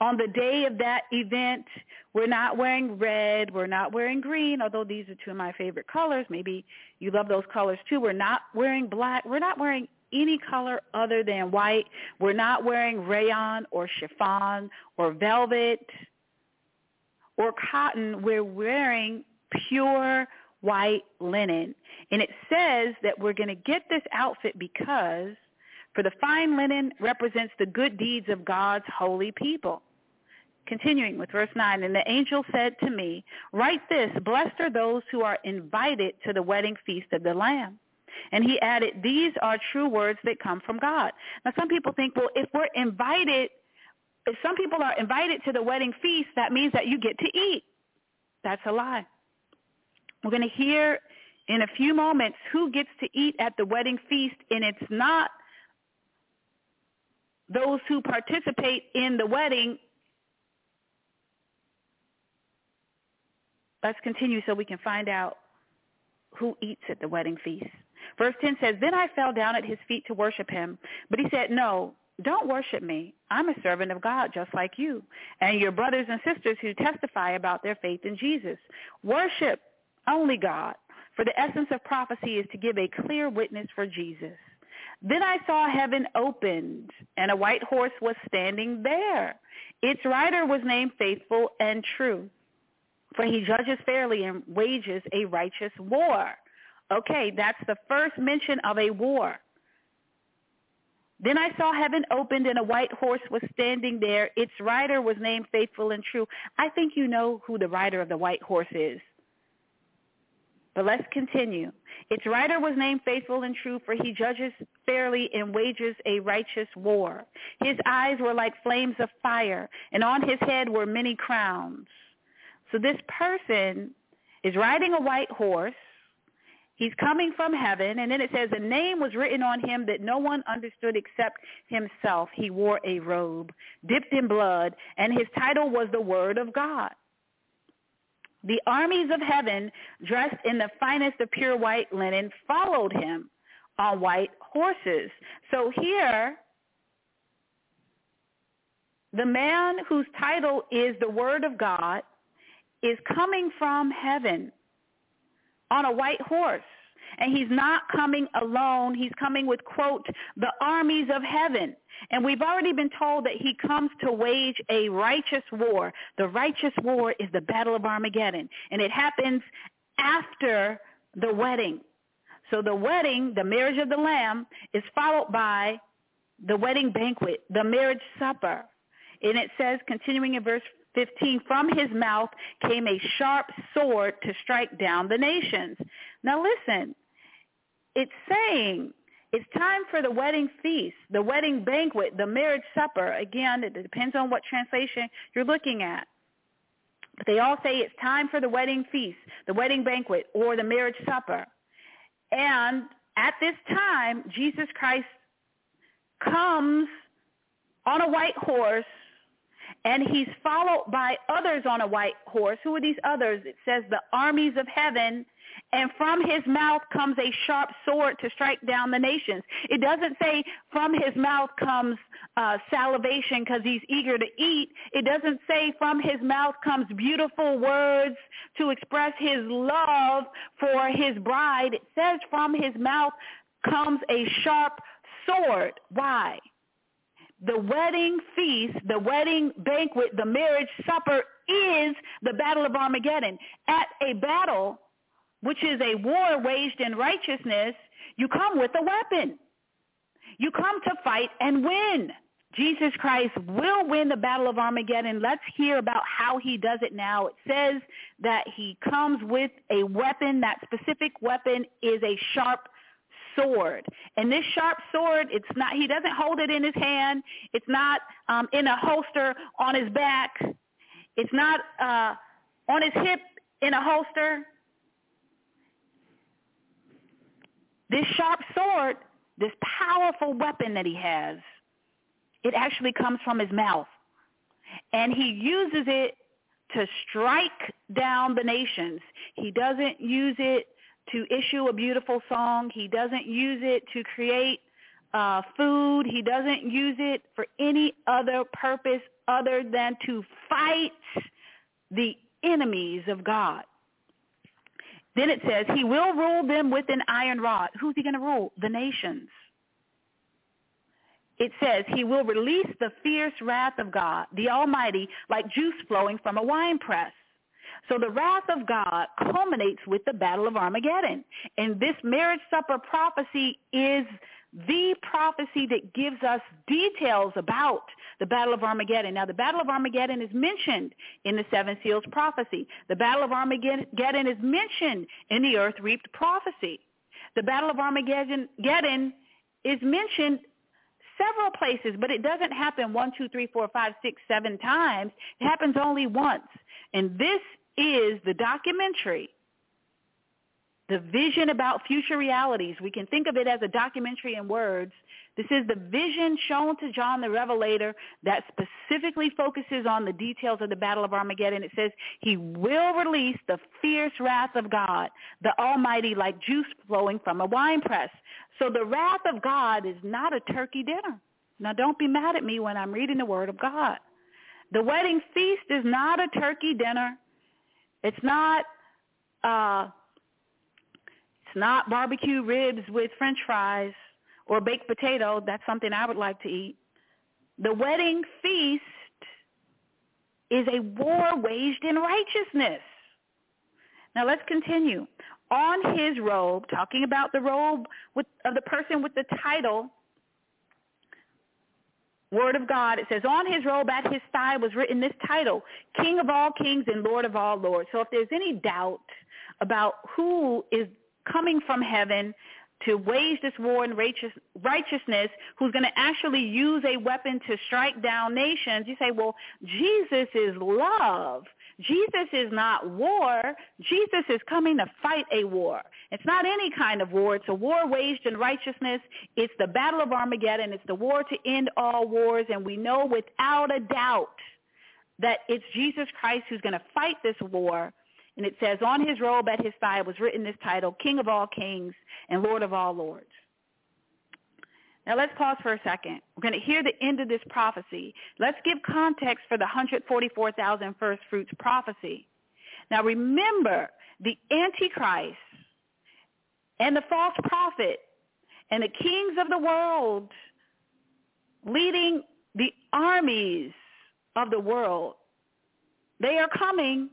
On the day of that event, we're not wearing red, we're not wearing green, although these are two of my favorite colors. Maybe you love those colors too. We're not wearing black. We're not wearing any color other than white. We're not wearing rayon or chiffon or velvet or cotton. We're wearing pure white linen. And it says that we're going to get this outfit because for the fine linen represents the good deeds of God's holy people. Continuing with verse 9, and the angel said to me, write this, blessed are those who are invited to the wedding feast of the Lamb. And he added, these are true words that come from God. Now some people think, well, if we're invited, if some people are invited to the wedding feast, that means that you get to eat. That's a lie. We're going to hear in a few moments who gets to eat at the wedding feast, and it's not those who participate in the wedding. Let's continue so we can find out who eats at the wedding feast. Verse 10 says, Then I fell down at his feet to worship him. But he said, No, don't worship me. I'm a servant of God just like you and your brothers and sisters who testify about their faith in Jesus. Worship only God, for the essence of prophecy is to give a clear witness for Jesus. Then I saw heaven opened, and a white horse was standing there. Its rider was named Faithful and True, for he judges fairly and wages a righteous war. Okay, that's the first mention of a war. Then I saw heaven opened and a white horse was standing there. Its rider was named Faithful and True. I think you know who the rider of the white horse is. But let's continue. Its rider was named Faithful and True, for he judges fairly and wages a righteous war. His eyes were like flames of fire, and on his head were many crowns. So this person is riding a white horse He's coming from heaven. And then it says, a name was written on him that no one understood except himself. He wore a robe dipped in blood, and his title was the Word of God. The armies of heaven, dressed in the finest of pure white linen, followed him on white horses. So here, the man whose title is the Word of God is coming from heaven on a white horse. And he's not coming alone. He's coming with, quote, the armies of heaven. And we've already been told that he comes to wage a righteous war. The righteous war is the Battle of Armageddon. And it happens after the wedding. So the wedding, the marriage of the Lamb, is followed by the wedding banquet, the marriage supper. And it says, continuing in verse 15, from his mouth came a sharp sword to strike down the nations. Now listen, it's saying it's time for the wedding feast, the wedding banquet, the marriage supper. Again, it depends on what translation you're looking at. But they all say it's time for the wedding feast, the wedding banquet, or the marriage supper. And at this time, Jesus Christ comes on a white horse and he's followed by others on a white horse. Who are these others? It says the armies of heaven. And from his mouth comes a sharp sword to strike down the nations. It doesn't say from his mouth comes uh, salivation because he's eager to eat. It doesn't say from his mouth comes beautiful words to express his love for his bride. It says from his mouth comes a sharp sword. Why? The wedding feast, the wedding banquet, the marriage supper is the battle of Armageddon. At a battle, which is a war waged in righteousness, you come with a weapon. You come to fight and win. Jesus Christ will win the battle of Armageddon. Let's hear about how he does it now. It says that he comes with a weapon. That specific weapon is a sharp sword. And this sharp sword, it's not, he doesn't hold it in his hand. It's not um, in a holster on his back. It's not uh, on his hip in a holster. This sharp sword, this powerful weapon that he has, it actually comes from his mouth. And he uses it to strike down the nations. He doesn't use it to issue a beautiful song. He doesn't use it to create uh, food. He doesn't use it for any other purpose other than to fight the enemies of God. Then it says, he will rule them with an iron rod. Who's he going to rule? The nations. It says, he will release the fierce wrath of God, the Almighty, like juice flowing from a winepress. So the wrath of God culminates with the battle of Armageddon. And this marriage supper prophecy is the prophecy that gives us details about the Battle of Armageddon. Now, the Battle of Armageddon is mentioned in the Seven Seals prophecy. The Battle of Armageddon is mentioned in the Earth Reaped prophecy. The Battle of Armageddon is mentioned several places, but it doesn't happen one, two, three, four, five, six, seven times. It happens only once. And this is the documentary, the vision about future realities. We can think of it as a documentary in words. This is the vision shown to John the Revelator that specifically focuses on the details of the Battle of Armageddon. It says he will release the fierce wrath of God, the Almighty, like juice flowing from a wine press. So the wrath of God is not a turkey dinner. Now don't be mad at me when I'm reading the word of God. The wedding feast is not a turkey dinner. It's not uh it's not barbecue ribs with french fries or baked potato. That's something I would like to eat. The wedding feast is a war waged in righteousness. Now let's continue. On his robe, talking about the robe with, of the person with the title, Word of God, it says, on his robe at his thigh was written this title, King of all kings and Lord of all lords. So if there's any doubt about who is coming from heaven to wage this war in righteousness, who's going to actually use a weapon to strike down nations, you say, well, Jesus is love. Jesus is not war. Jesus is coming to fight a war. It's not any kind of war. It's a war waged in righteousness. It's the battle of Armageddon. It's the war to end all wars. And we know without a doubt that it's Jesus Christ who's going to fight this war and it says, on his robe at his thigh was written this title, King of all kings and Lord of all lords. Now let's pause for a second. We're going to hear the end of this prophecy. Let's give context for the 144,000 first fruits prophecy. Now remember, the Antichrist and the false prophet and the kings of the world leading the armies of the world, they are coming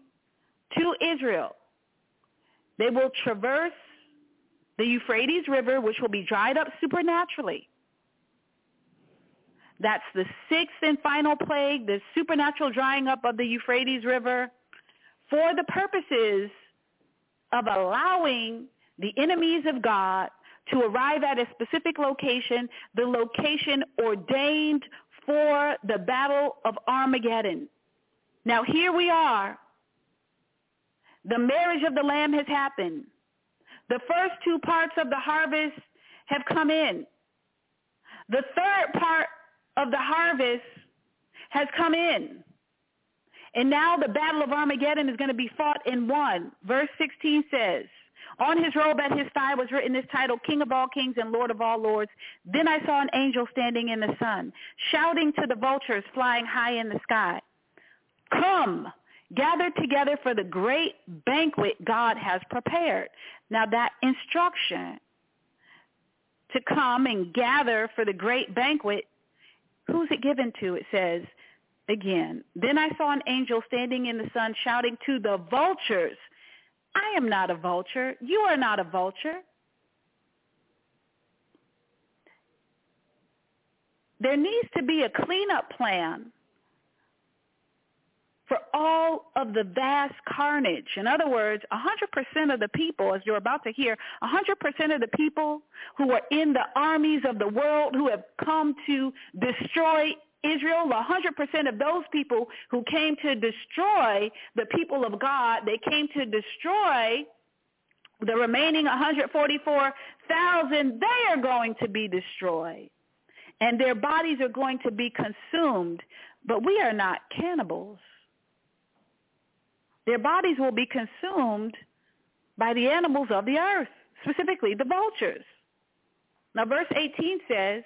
to Israel. They will traverse the Euphrates River, which will be dried up supernaturally. That's the sixth and final plague, the supernatural drying up of the Euphrates River for the purposes of allowing the enemies of God to arrive at a specific location, the location ordained for the battle of Armageddon. Now here we are the marriage of the Lamb has happened. The first two parts of the harvest have come in. The third part of the harvest has come in. And now the battle of Armageddon is going to be fought in one. Verse 16 says, on his robe at his thigh was written this title, King of all kings and Lord of all lords. Then I saw an angel standing in the sun, shouting to the vultures flying high in the sky, Come, gather together for the great banquet God has prepared. Now that instruction to come and gather for the great banquet, who's it given to? It says, again, then I saw an angel standing in the sun shouting to the vultures, I am not a vulture. You are not a vulture. There needs to be a cleanup plan for all of the vast carnage. In other words, 100% of the people, as you're about to hear, 100% of the people who are in the armies of the world who have come to destroy Israel, 100% of those people who came to destroy the people of God, they came to destroy the remaining 144,000, they are going to be destroyed. And their bodies are going to be consumed. But we are not cannibals. Their bodies will be consumed by the animals of the earth, specifically the vultures. Now verse 18 says,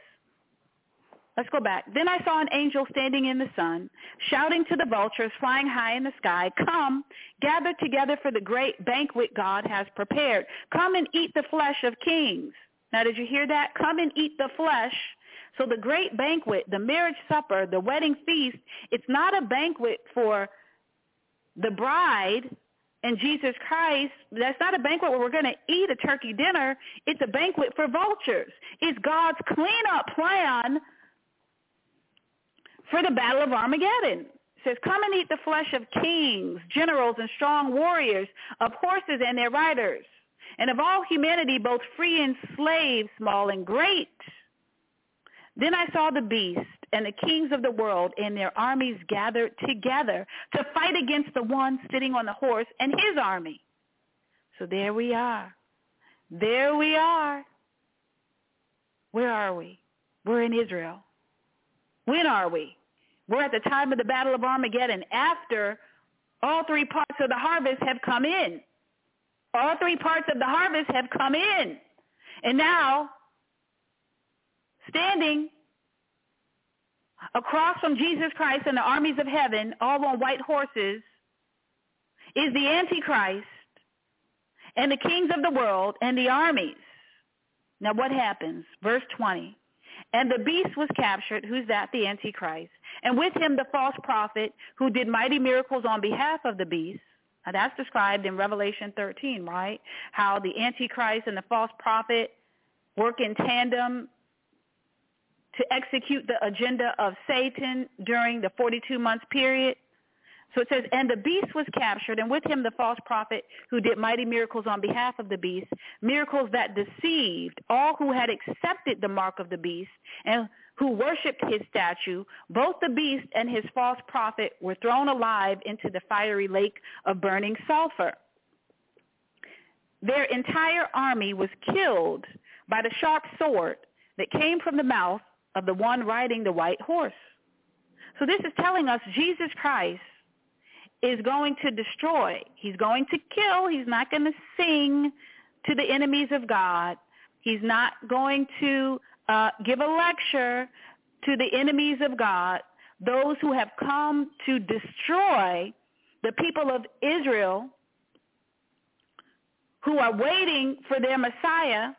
let's go back. Then I saw an angel standing in the sun, shouting to the vultures flying high in the sky, come, gather together for the great banquet God has prepared. Come and eat the flesh of kings. Now did you hear that? Come and eat the flesh. So the great banquet, the marriage supper, the wedding feast, it's not a banquet for the bride and Jesus Christ, that's not a banquet where we're going to eat a turkey dinner. It's a banquet for vultures. It's God's cleanup plan for the battle of Armageddon. It says, come and eat the flesh of kings, generals, and strong warriors, of horses and their riders, and of all humanity, both free and slave, small and great. Then I saw the beast and the kings of the world and their armies gathered together to fight against the one sitting on the horse and his army. So there we are. There we are. Where are we? We're in Israel. When are we? We're at the time of the Battle of Armageddon after all three parts of the harvest have come in. All three parts of the harvest have come in. And now, standing across from Jesus Christ and the armies of heaven, all on white horses, is the Antichrist and the kings of the world and the armies. Now what happens? Verse 20. And the beast was captured. Who's that? The Antichrist. And with him the false prophet who did mighty miracles on behalf of the beast. Now that's described in Revelation 13, right? How the Antichrist and the false prophet work in tandem to execute the agenda of Satan during the 42 months period. So it says, and the beast was captured, and with him the false prophet who did mighty miracles on behalf of the beast, miracles that deceived all who had accepted the mark of the beast and who worshipped his statue. Both the beast and his false prophet were thrown alive into the fiery lake of burning sulfur. Their entire army was killed by the sharp sword that came from the mouth of the one riding the white horse. So this is telling us Jesus Christ is going to destroy. He's going to kill. He's not going to sing to the enemies of God. He's not going to uh, give a lecture to the enemies of God, those who have come to destroy the people of Israel who are waiting for their Messiah,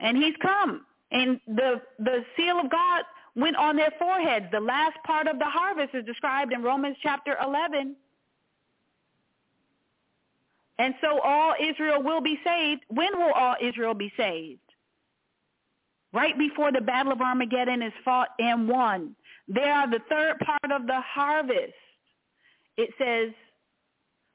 and he's come. And the, the seal of God went on their foreheads. The last part of the harvest is described in Romans chapter 11. And so all Israel will be saved. When will all Israel be saved? Right before the battle of Armageddon is fought and won. They are the third part of the harvest. It says,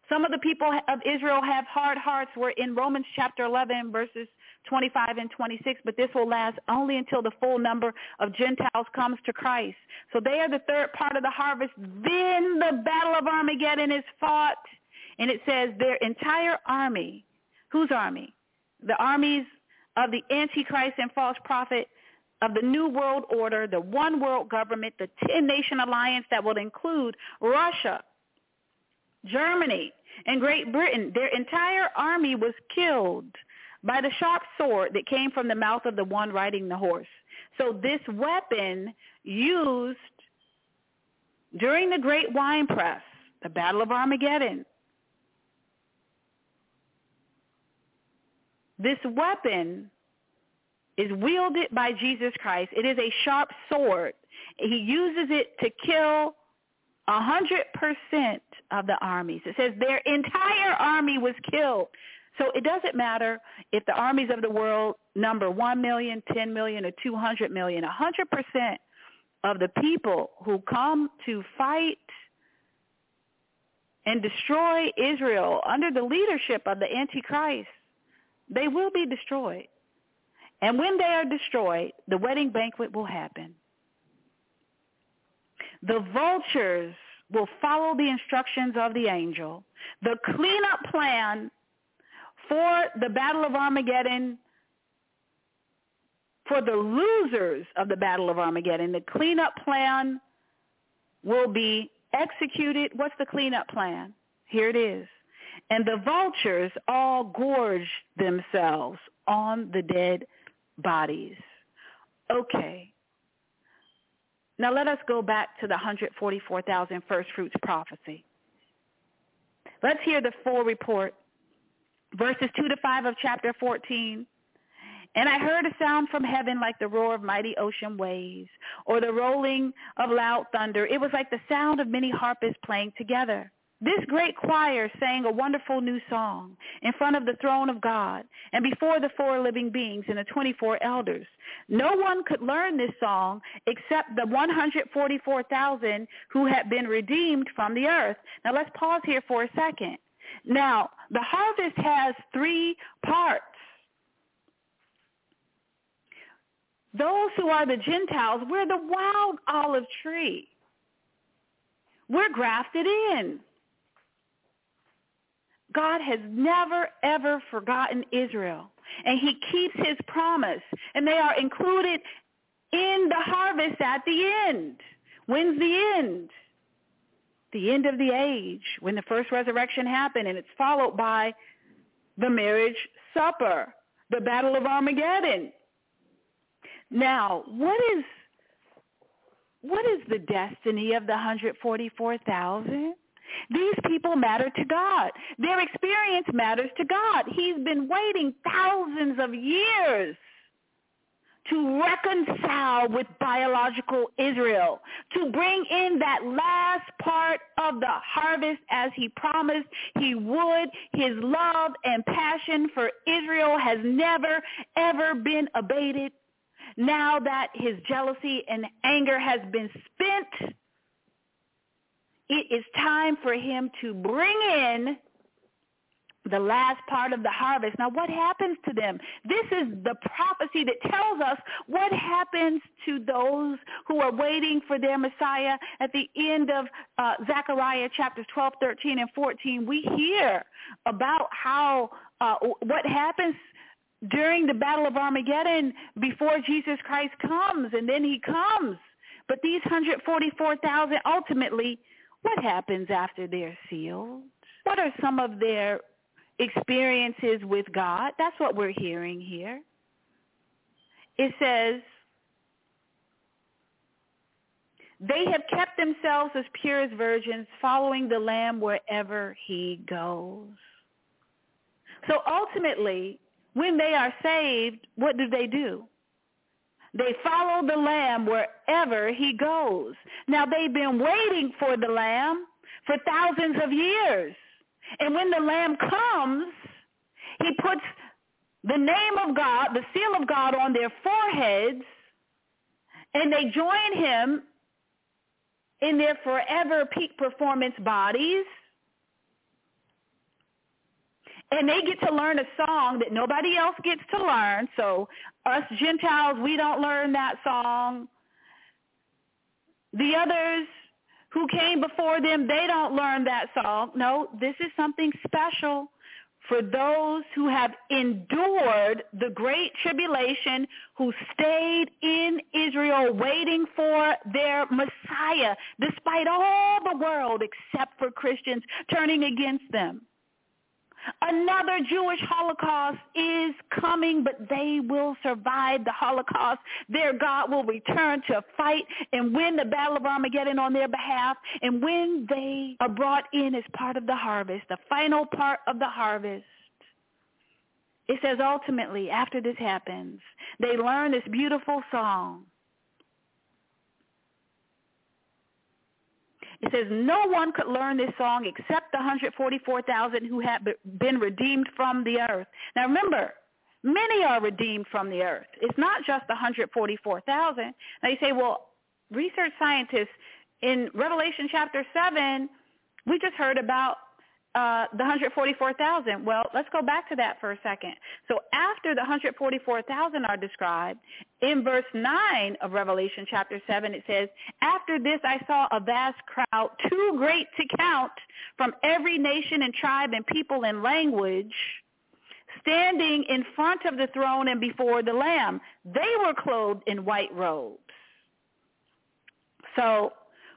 some of the people of Israel have hard hearts. We're in Romans chapter 11, verses 25 and 26, but this will last only until the full number of Gentiles comes to Christ. So they are the third part of the harvest. Then the battle of Armageddon is fought. And it says their entire army, whose army? The armies of the Antichrist and false prophet of the New World Order, the one world government, the 10-nation alliance that will include Russia, Germany, and Great Britain. Their entire army was killed by the sharp sword that came from the mouth of the one riding the horse. So this weapon used during the great wine press, the Battle of Armageddon, this weapon is wielded by Jesus Christ. It is a sharp sword. He uses it to kill a hundred percent of the armies. It says their entire army was killed. So it doesn't matter if the armies of the world number 1 million, 10 million, or 200 million. 100% of the people who come to fight and destroy Israel under the leadership of the Antichrist, they will be destroyed. And when they are destroyed, the wedding banquet will happen. The vultures will follow the instructions of the angel. The cleanup plan for the Battle of Armageddon, for the losers of the Battle of Armageddon, the cleanup plan will be executed. What's the cleanup plan? Here it is. And the vultures all gorge themselves on the dead bodies. Okay. Now let us go back to the 144,000 first fruits prophecy. Let's hear the full report verses 2 to 5 of chapter 14. And I heard a sound from heaven like the roar of mighty ocean waves or the rolling of loud thunder. It was like the sound of many harpists playing together. This great choir sang a wonderful new song in front of the throne of God and before the four living beings and the 24 elders. No one could learn this song except the 144,000 who had been redeemed from the earth. Now let's pause here for a second. Now, the harvest has three parts. Those who are the Gentiles, we're the wild olive tree. We're grafted in. God has never, ever forgotten Israel. And he keeps his promise. And they are included in the harvest at the end. When's the end? The end of the age when the first resurrection happened and it's followed by the marriage supper, the battle of Armageddon. Now, what is what is the destiny of the 144,000? These people matter to God. Their experience matters to God. He's been waiting thousands of years to reconcile with biological Israel, to bring in that last part of the harvest as he promised he would. His love and passion for Israel has never, ever been abated. Now that his jealousy and anger has been spent, it is time for him to bring in the last part of the harvest. Now, what happens to them? This is the prophecy that tells us what happens to those who are waiting for their Messiah. At the end of uh, Zechariah chapters 12, 13, and 14, we hear about how uh, what happens during the Battle of Armageddon before Jesus Christ comes, and then he comes. But these 144,000 ultimately, what happens after they're sealed? What are some of their experiences with God. That's what we're hearing here. It says, they have kept themselves as pure as virgins, following the Lamb wherever he goes. So ultimately, when they are saved, what do they do? They follow the Lamb wherever he goes. Now, they've been waiting for the Lamb for thousands of years. And when the Lamb comes, he puts the name of God, the seal of God on their foreheads, and they join him in their forever peak performance bodies. And they get to learn a song that nobody else gets to learn. So us Gentiles, we don't learn that song. The others who came before them, they don't learn that song. No, this is something special for those who have endured the great tribulation, who stayed in Israel waiting for their Messiah, despite all the world except for Christians turning against them. Another Jewish Holocaust is coming, but they will survive the Holocaust. Their God will return to fight and win the battle of Armageddon on their behalf. And when they are brought in as part of the harvest, the final part of the harvest, it says ultimately, after this happens, they learn this beautiful song. It says no one could learn this song except the 144,000 who had been redeemed from the earth. Now remember, many are redeemed from the earth. It's not just the 144,000. Now you say, well, research scientists in Revelation chapter 7, we just heard about uh, the 144,000. Well, let's go back to that for a second. So after the 144,000 are described, in verse 9 of Revelation chapter 7, it says, After this I saw a vast crowd, too great to count, from every nation and tribe and people and language, standing in front of the throne and before the Lamb. They were clothed in white robes. So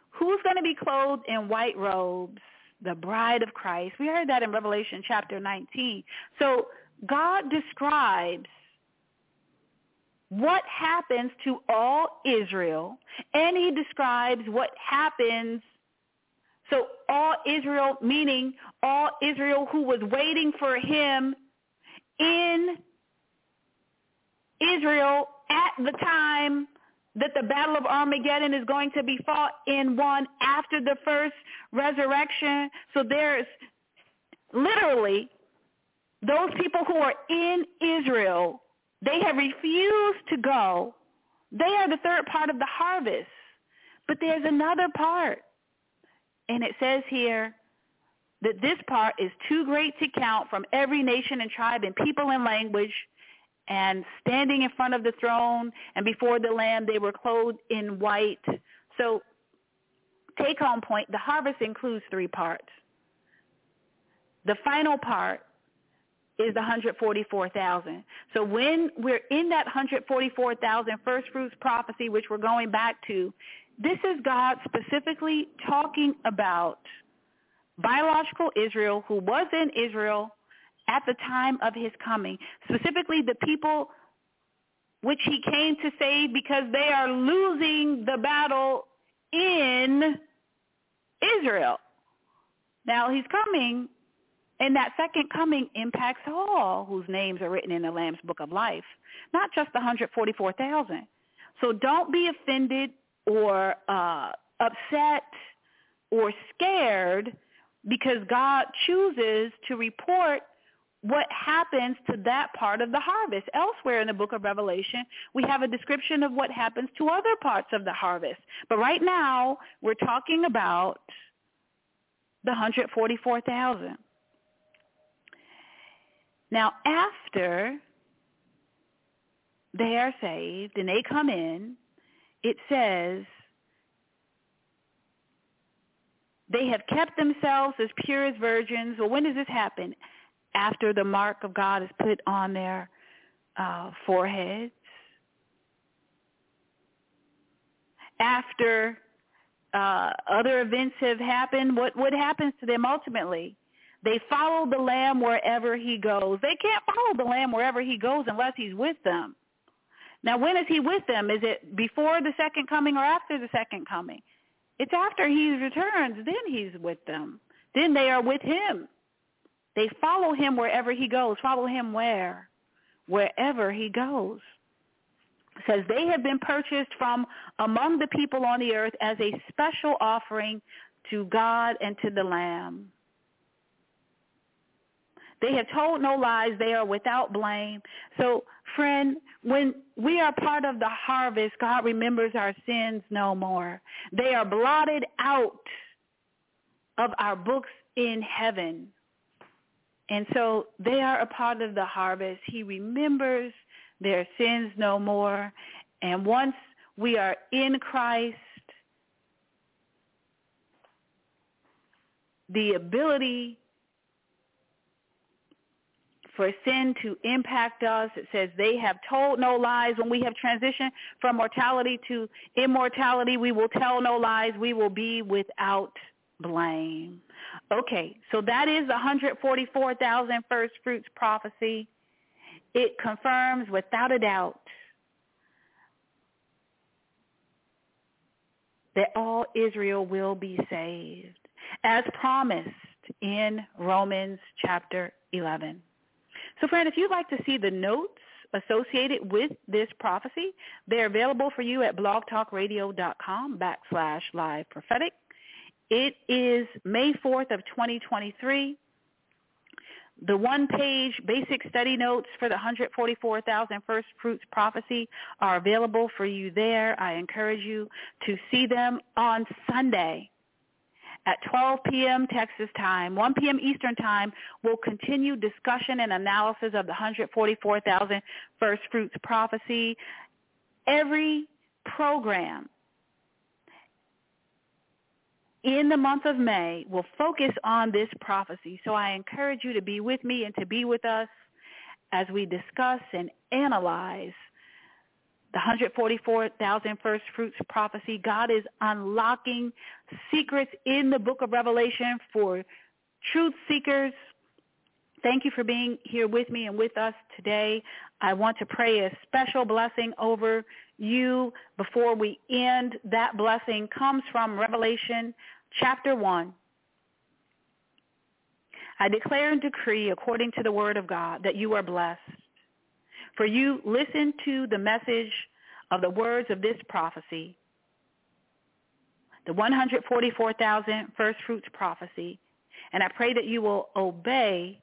who's going to be clothed in white robes the bride of Christ. We heard that in Revelation chapter 19. So God describes what happens to all Israel, and he describes what happens so all Israel, meaning all Israel who was waiting for him in Israel at the time that the battle of Armageddon is going to be fought in one after the first resurrection. So there's literally those people who are in Israel, they have refused to go. They are the third part of the harvest. But there's another part. And it says here that this part is too great to count from every nation and tribe and people and language and standing in front of the throne and before the Lamb, they were clothed in white. So take home point, the harvest includes three parts. The final part is the 144,000. So when we're in that 144,000 first fruits prophecy, which we're going back to, this is God specifically talking about biological Israel who was in Israel at the time of his coming, specifically the people which he came to save because they are losing the battle in Israel. Now he's coming, and that second coming impacts all whose names are written in the Lamb's Book of Life, not just the 144,000. So don't be offended or uh, upset or scared because God chooses to report what happens to that part of the harvest. Elsewhere in the book of Revelation, we have a description of what happens to other parts of the harvest. But right now, we're talking about the 144,000. Now, after they are saved and they come in, it says they have kept themselves as pure as virgins. Well, when does this happen? After the mark of God is put on their uh, foreheads. After uh, other events have happened, what, what happens to them ultimately? They follow the Lamb wherever he goes. They can't follow the Lamb wherever he goes unless he's with them. Now, when is he with them? Is it before the second coming or after the second coming? It's after he returns, then he's with them. Then they are with him. They follow him wherever he goes. Follow him where? Wherever he goes. It says they have been purchased from among the people on the earth as a special offering to God and to the Lamb. They have told no lies. They are without blame. So, friend, when we are part of the harvest, God remembers our sins no more. They are blotted out of our books in heaven. And so they are a part of the harvest. He remembers their sins no more. And once we are in Christ, the ability for sin to impact us. It says they have told no lies. When we have transitioned from mortality to immortality, we will tell no lies. We will be without blame. Okay, so that is the 144,000 first fruits prophecy. It confirms without a doubt that all Israel will be saved as promised in Romans chapter 11. So friend, if you'd like to see the notes associated with this prophecy, they're available for you at blogtalkradio.com backslash live prophetic. It is May 4th of 2023. The one-page basic study notes for the 144,000 First Fruits Prophecy are available for you there. I encourage you to see them on Sunday at 12 p.m. Texas time, 1 p.m. Eastern time, we'll continue discussion and analysis of the 144,000 First Fruits Prophecy. Every program in the month of May will focus on this prophecy. So I encourage you to be with me and to be with us as we discuss and analyze the 144,000 first fruits prophecy. God is unlocking secrets in the book of Revelation for truth seekers. Thank you for being here with me and with us today. I want to pray a special blessing over you before we end. That blessing comes from Revelation chapter 1. I declare and decree according to the word of God that you are blessed for you listen to the message of the words of this prophecy, the 144,000 first fruits prophecy, and I pray that you will obey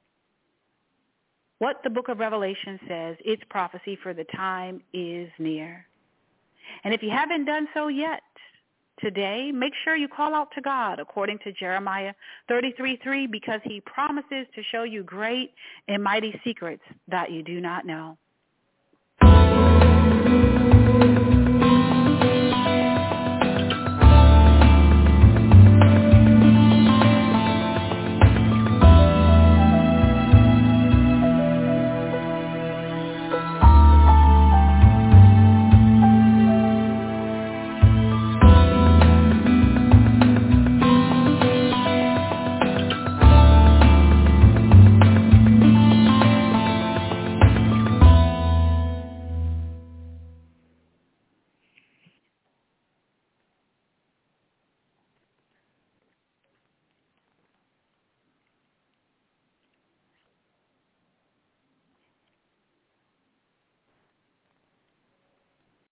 what the book of Revelation says, its prophecy for the time is near. And if you haven't done so yet, today, make sure you call out to God according to Jeremiah 33:3 because he promises to show you great and mighty secrets that you do not know.